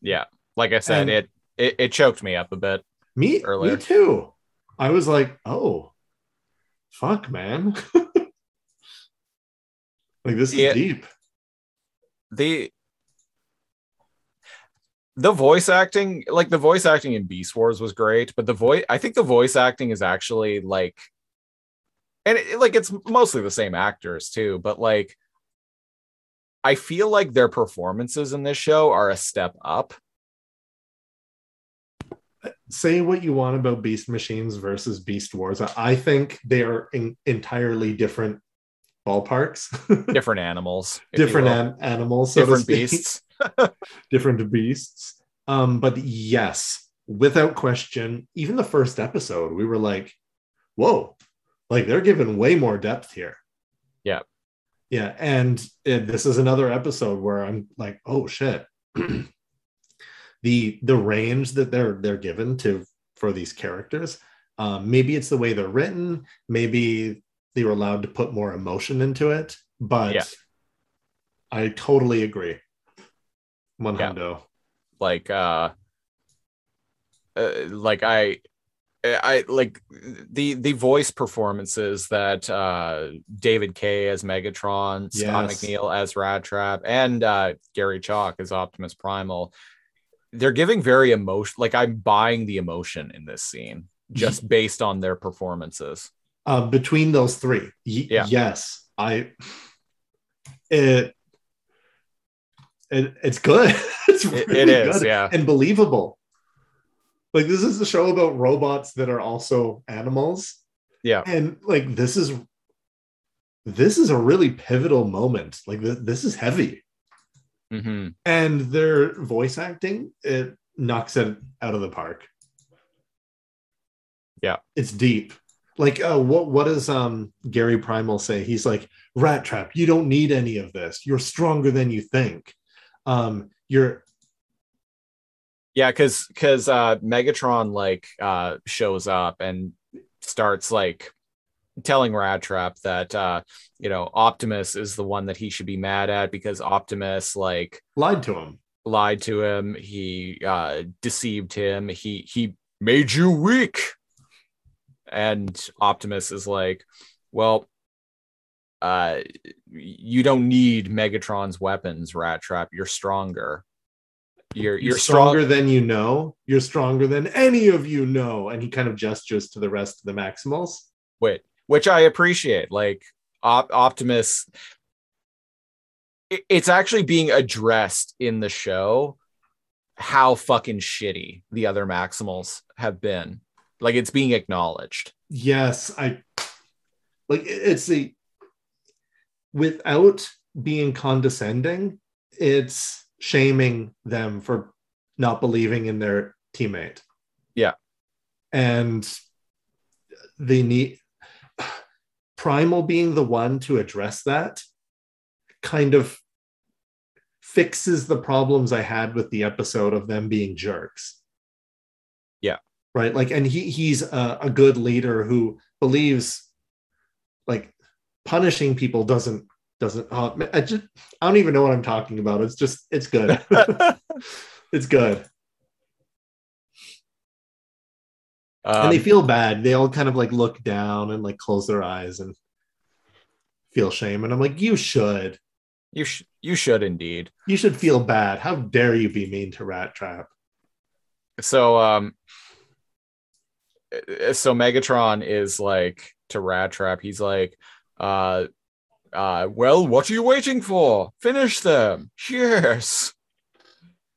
yeah. Like I said, it, it it choked me up a bit.
Me,
Earlier.
me too. I was like, oh, fuck, man. <laughs> like this is
Yeah.
deep.
the the voice acting like the voice acting in beast wars was great but the voice i think the voice acting is actually like and it, like it's mostly the same actors too but like i feel like their performances in this show are a step up.
Say what you want about Beast Machines versus Beast Wars. I think they are in entirely different ballparks, <laughs>
different animals
different an- animals, so
different beasts. <laughs> <laughs>
Different beasts. Um, but yes, without question, even the first episode, we were like, whoa, like they're given way more depth here.
Yeah.
Yeah. And this is another episode where I'm like, oh shit. <clears throat> the the range that they're they're given to for these characters. Um, maybe it's the way they're written, maybe they were allowed to put more emotion into it, but
Yeah.
I totally agree. One
Yeah. like uh, uh like i i like the the voice performances that uh david Kaye as megatron scott mcneil as rat trap and uh gary chalk as optimus primal they're giving very emotion like i'm buying the emotion in this scene just <laughs> based on their performances
Uh, between those three, y-
Yeah.
yes, I it, it it's good. <laughs> it's
It-
really
it is
good
yeah
and believable. Like this is a show about robots that are also animals,
yeah
and like this is this is a really pivotal moment. Like this, this is heavy,
hmm
and their voice acting it knocks it out of the park.
Yeah.
it's deep. Like, uh, what what does um Gary Primal say? He's like, Rat Trap, you don't need any of this. You're stronger than you think. Um, you're
Yeah, because because uh, Megatron like uh, shows up and starts like telling Rat Trap that uh, you know Optimus is the one that he should be mad at because Optimus like
lied to him.
lied to him, he uh, deceived him, he he made you weak, and Optimus is like, well, uh, you don't need Megatron's weapons, Rat Trap. You're stronger. You're
You're,
you're
stronger
strong.
than you know. You're stronger than any of you know. And he kind of gestures to the rest of the Maximals.
Wait, which I appreciate. Like Op- Optimus, it- it's actually being addressed in the show how fucking shitty the other Maximals have been. Like it's being acknowledged.
Yes, I like it's the without being condescending, it's shaming them for not believing in their teammate.
Yeah.
And the need Primal being the one to address that kind of fixes the problems I had with the episode of them being jerks.
Yeah.
Right. Like, and he he's a, a good leader who believes like punishing people doesn't doesn't uh, I just I don't even know what I'm talking about. It's just it's good. <laughs> <laughs> it's good.
Um,
and they feel bad. They all kind of like look down and like close their eyes and feel shame. And I'm like, you should.
you sh- you should indeed.
You should feel bad. How dare you be mean to Rat Trap?
So um uh, so Megatron is like to Rat Trap, he's like, uh uh well, what are you waiting for? Finish them. Cheers.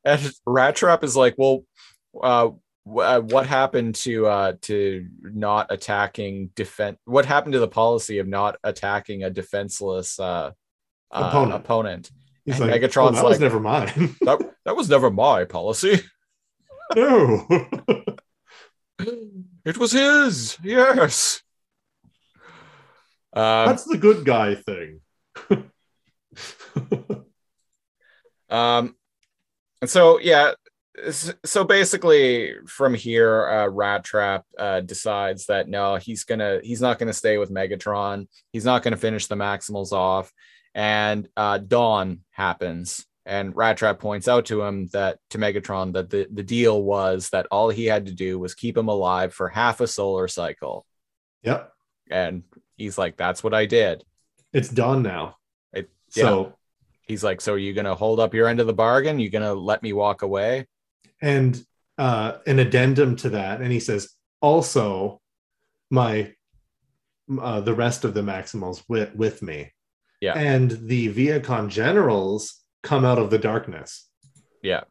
And Rat Trap is like, well, uh uh, what happened to uh to not attacking defense what happened to the policy of not attacking a defenseless uh, uh
Opponent.
opponent
He's
And
like,
Megatron's
oh, that was never mine. <laughs>
that, that was never my policy
no. <laughs>
It was his. Yes. Um,
That's the good guy thing. <laughs>
um, and so yeah, so basically from here, uh, Rat Trap uh, decides that no, he's gonna, he's not gonna stay with Megatron. He's not gonna finish the Maximals off, and uh, Dawn happens. And Rat Trap points out to him that to Megatron that the, the deal was that all he had to do was keep him alive for half a solar cycle.
yep.
And he's like, That's what I did.
It's done now.
It-
so
He's like, So are you going to hold up your end of the bargain? You going to let me walk away?
and uh, an addendum to that, and he says, also, my uh, the rest of the Maximals with with me.
Yeah.
And the Vehicon generals come out of the darkness.
Yeah.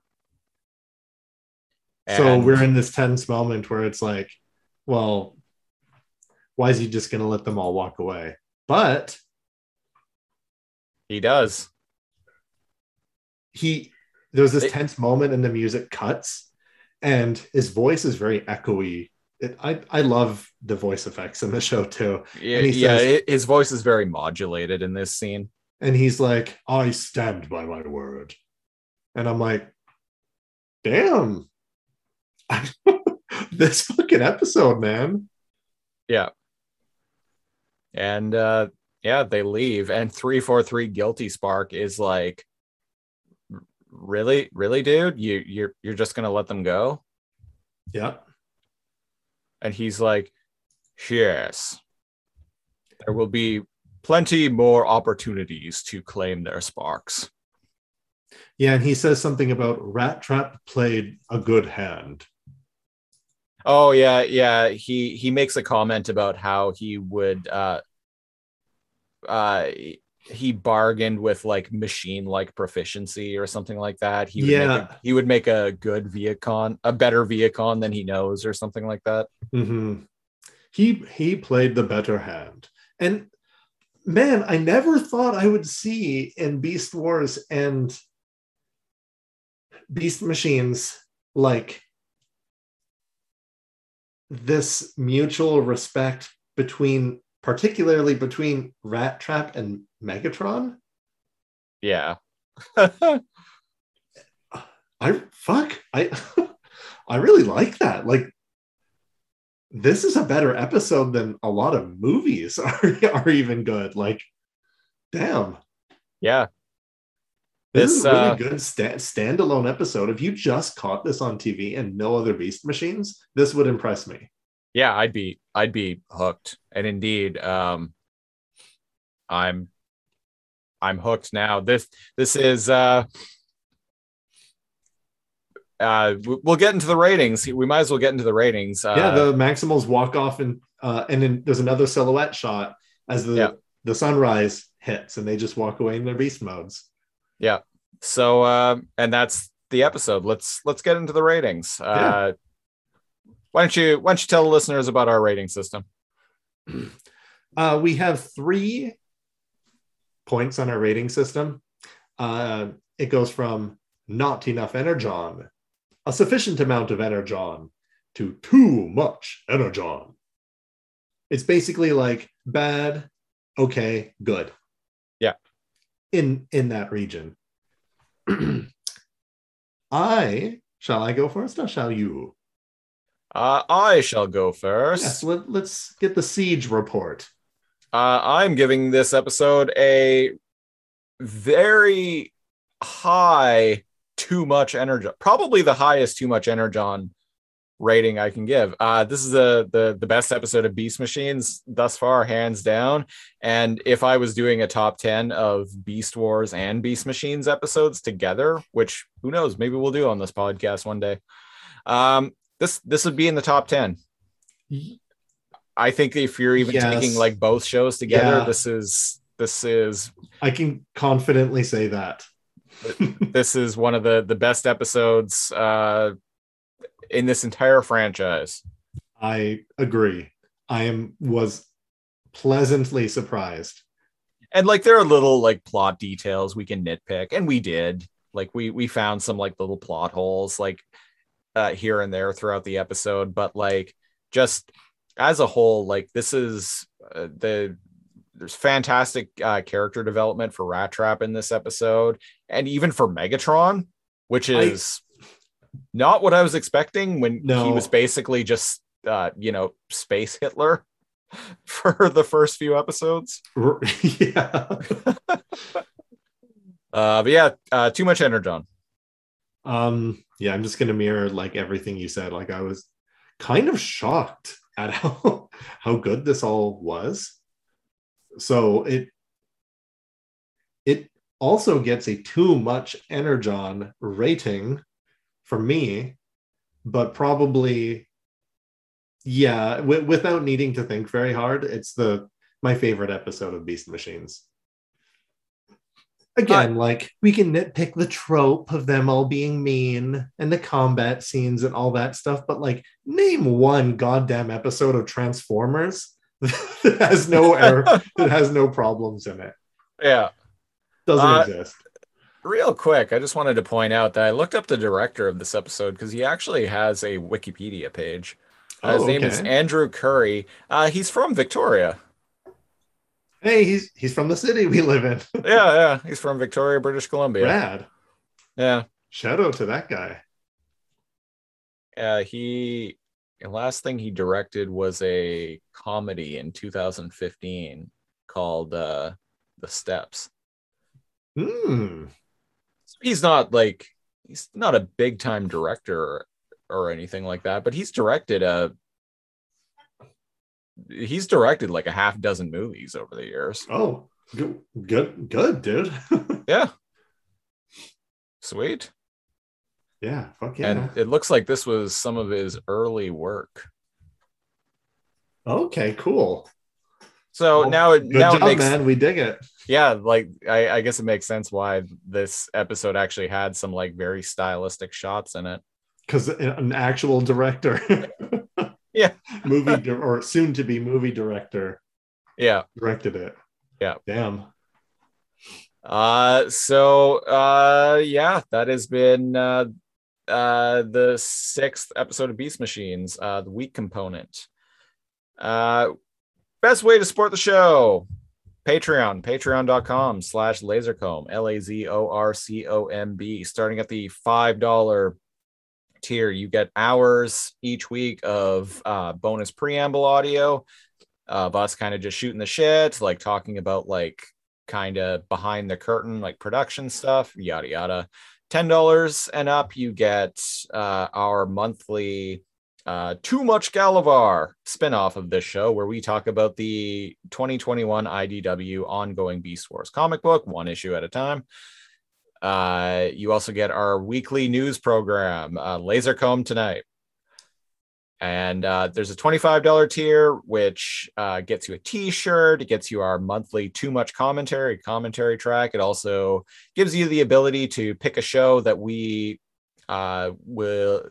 so we're in this tense moment where it's like, well, why is he just going to let them all walk away? But
He does.
he there's this
It-
tense moment and the music cuts and his voice is very echoey it, I, I love the voice effects in the show too
Yeah,
he
yeah
says-
it- his voice is very modulated in this scene.
and he's like i stand by my word and i'm like damn <laughs> this fucking episode man
Yeah. And uh yeah, they leave. And 343 Guilty Spark is like, really, really, dude? You you're you're just gonna let them go?
yeah
And he's like, Yes. There will be plenty more opportunities to claim their sparks.
yeah and he says something about rat trap played a good hand
Oh yeah, yeah. He he makes a comment about how he would uh uh he bargained with like machine like proficiency or something like that. He would make
Yeah.
a, he would make a good Vehicon, a better Vehicon than he knows or something like that.
Mhm. He he played the better hand, and man, I never thought I would see in Beast Wars and Beast Machines like this mutual respect between, particularly between Rat Trap and Megatron.
Yeah. <laughs>
I fuck I <laughs> I really like that. Like this is a better episode than a lot of movies <laughs> are, are even good. Like, damn,
yeah.
This,
This,
is a really
uh,
good sta- standalone episode. If you just caught this on TV and no other Beast machines, this would impress me.
yeah, I'd be I'd be hooked. And indeed, um I'm I'm hooked now. This this is uh uh we'll get into the ratings. We might as well get into the ratings. Uh,
yeah, the Maximals walk off and uh, and then there's another silhouette shot as the
Yeah.
the sunrise hits, and they just walk away in their beast modes.
Yeah. So uh, and that's the episode. Let's let's get into the ratings. Uh why don't you why don't you tell the listeners about our rating system? <clears throat>
Uh, we have three points on our rating system. Uh, it goes from not enough energon, a sufficient amount of energon, to too much energon. It's basically like bad, okay, good. In in that region. <clears throat> I shall I go first or shall you?
Uh, I shall go first.
Yes, let, let's get the siege report.
Uh, I'm giving this episode a very high too much energon, probably the highest too much energon rating I can give. Uh, this is the, the the best episode of Beast Machines thus far, hands down. And if I was doing a top ten of Beast Wars and Beast Machines episodes together, which who knows, maybe we'll do on this podcast one day. Um, this this would be in the top ten. I think if you're even
Yes.
taking like both shows together,
Yeah.
this is this is
I can confidently say that.
this is one of the the best episodes uh in this entire franchise.
I agree. I am was pleasantly surprised.
And like there are little like plot details we can nitpick and we did. Like we we found some like little plot holes like uh here and there throughout the episode, but like just as a whole like this is uh, the there's fantastic uh, character development for Rat Trap in this episode and even for Megatron, which is not what I was expecting when he was basically just uh you know space Hitler <laughs> for the first few episodes. <laughs>
Yeah. <laughs>
Uh, but yeah, uh, too much energon.
Um, yeah, I'm just gonna mirror like everything you said. Like I was kind of shocked at how how good this all was. So it it also gets a too much energon rating for me, but probably yeah, w- without needing to think very hard, it's the my favorite episode of Beast Machines. Again, like we can nitpick the trope of them all being mean and the combat scenes and all that stuff, but like name one goddamn episode of Transformers <laughs> that has no <laughs> error, that has no problems in it.
Yeah.
Doesn't
Uh,
exist.
Real quick, I just wanted to point out that I looked up the director of this episode because he actually has a Wikipedia page. Uh, his
Oh,
name is. Andrew Currie. Uh, he's from Victoria.
Hey, he's he's from the city we live in. <laughs>
Yeah, yeah. He's from Victoria, British Columbia.
Rad.
Yeah.
Shout out to that guy.
Uh, he the last thing he directed was a comedy in 2015 called uh, The Steps.
Hmm.
He's not like he's not a big time director or, or anything like that, but he's directed a he's directed like a half dozen movies over the years.
Oh, good, good, good, dude. <laughs>
Yeah. Sweet.
yeah, fuck yeah.
And it looks like this was some of his early work.
okay, cool.
So
Well,
now it now
job,
it makes
man. We dig it.
Yeah, like I, I guess it makes sense why this episode actually had some like very stylistic shots in it.
because an actual director <laughs>
Yeah. <laughs>
movie di- or soon to be movie director
Yeah.
directed it
Yeah.
damn
Uh so uh yeah, that has been uh uh the sixth episode of Beast Machines, uh the weak component. Uh best way to support the show. Patreon, patreon.com slash lazorcomb, L-A-Z-O-R-C-O-M-B. Starting at the five dollar tier, you get hours each week of uh bonus preamble audio of us kind of just shooting the shit, like talking about like kind of behind the curtain, like production stuff, yada yada. Ten dollars and up, you get uh, our monthly uh, Too Much Galavar spinoff of this show, where we talk about the 2021 IDW ongoing Beast Wars comic book, one issue at a time. Uh, you also get our weekly news program, uh, Laser Comb Tonight. And uh, there's a $25 tier, which uh, gets you a t shirt. It gets you our monthly Too Much Commentary commentary track. It also gives you the ability to pick a show that we uh, will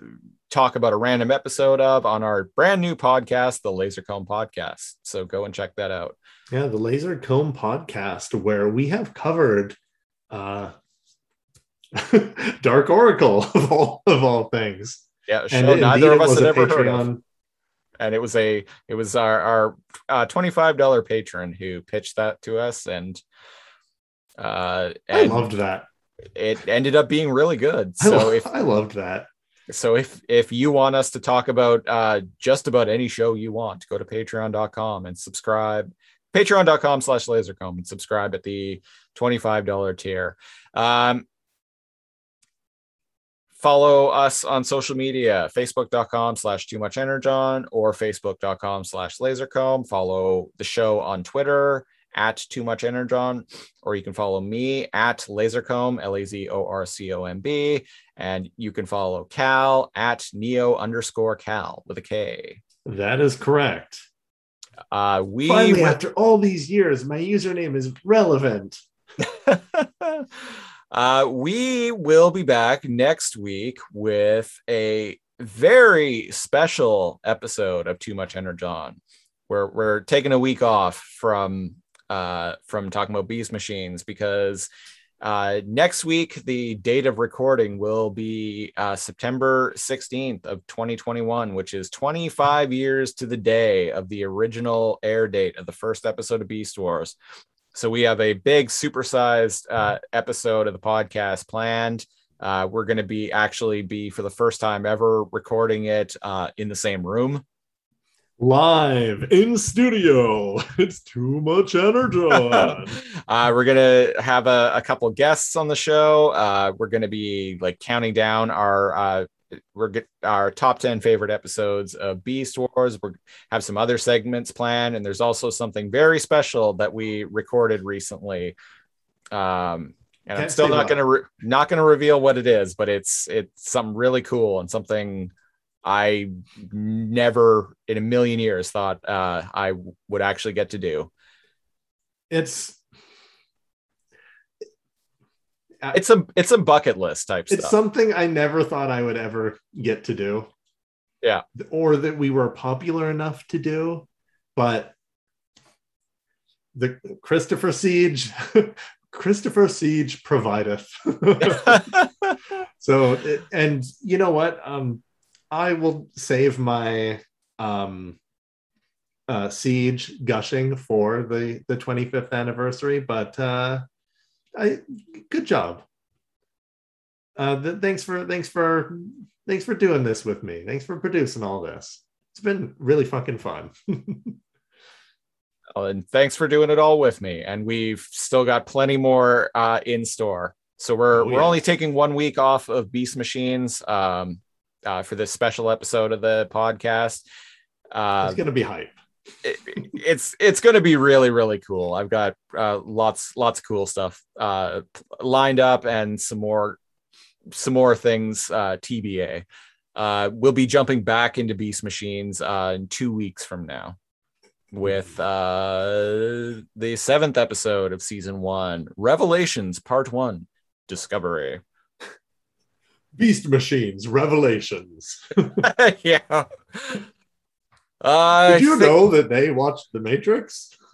talk about a random episode of on our brand new podcast, the Laser Comb Podcast. So go and check that out.
Yeah, the Laser Comb podcast, where we have covered uh, <laughs> Dark Oracle <laughs> of all of all things.
Yeah, show
And
neither of us had ever heard of. And it was a it was our our uh, $25 patron who pitched that to us and uh
I loved that.
it ended up being really good
I,
so
lo-
if
I loved that.
So if if you want us to talk about uh just about any show you want go to patreon.com and subscribe patreon.com slash lazorcomb and subscribe at the $25 tier. Um follow us on social media facebook.com slash too much energon or facebook.com slash lazorcomb. Follow the show on twitter at too much energon or you can follow me at lazorcomb l-a-z-o-r-c-o-m-b and you can follow cal at neo underscore cal with a k
That is correct.
uh we
Finally,
will-
after all these years, my username is relevant. <laughs>
uh, we will be back next week with a very special episode of Too Much Energon. We're we're taking a week off from uh, from talking about beast machines because uh, next week the date of recording will be uh, September 16th of 2021, which is 25 years to the day of the original air date of the first episode of Beast Wars. So we have a big supersized uh, episode of the podcast planned. Uh, we're going to be actually be for the first time ever recording it uh, in the same room.
Live in studio. <laughs> It's too much energy. <laughs>
uh, we're gonna have a, a couple guests on the show. Uh, we're gonna be like counting down our uh, we're get, our top ten favorite episodes of Beast Wars. We have some other segments planned, and there's also something very special that we recorded recently. Um, and I'm
Can't
still not
what.
gonna re- not gonna reveal what it is, but it's it's something really cool and something I never in a million years thought uh, I would actually get to do.
it's
it's a it's a bucket list type
it's
stuff.
something I never thought I would ever get to do.
Yeah.
Or that we were popular enough to do, but the Christopher Siege, <laughs> Christopher Siege provideth. <laughs> <laughs> so and you know what? Um I will save my um uh siege gushing for the the 25th anniversary, but uh I good job. Uh, th- thanks for thanks for thanks for doing this with me. Thanks for producing all this. It's been really fucking fun. <laughs>
Oh, and thanks for doing it all with me. And we've still got plenty more uh, in store. So we're
Oh,
we're only taking one week off of Beast Machines um, uh, for this special episode of the podcast. Uh,
it's gonna be hype.
it- it's it's going to be really really cool. I've got uh, lots lots of cool stuff uh, lined up and some more some more things uh, TBA. Uh, we'll be jumping back into Beast Machines uh, in two weeks from now with uh, the seventh episode of season one, Revelations Part One, Discovery.
Beast Machines Revelations. <laughs>
yeah. Uh,
Did you know that they watched The Matrix? <laughs>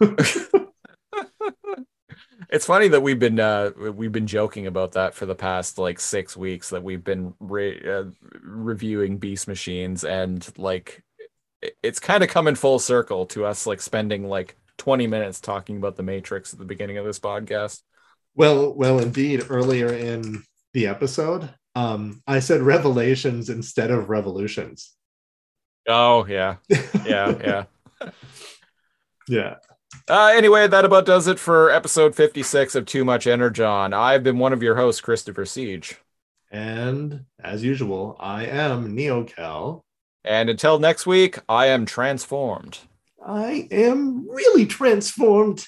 it's funny that we've been uh we've been joking about that for the past like six weeks that we've been re- uh, reviewing beast machines and like it's kind of coming full circle to us like spending like 20 minutes talking about the matrix at the beginning of this podcast
Well, well, indeed. Earlier in the episode, um, I said Revelations instead of Revolutions.
oh yeah yeah <laughs> yeah
yeah.
uh anyway that about does it for episode 56 of too much energon i've been one of your hosts christopher siege
And as usual, I am NeoCal.
And until next week, I am transformed.
I am really transformed.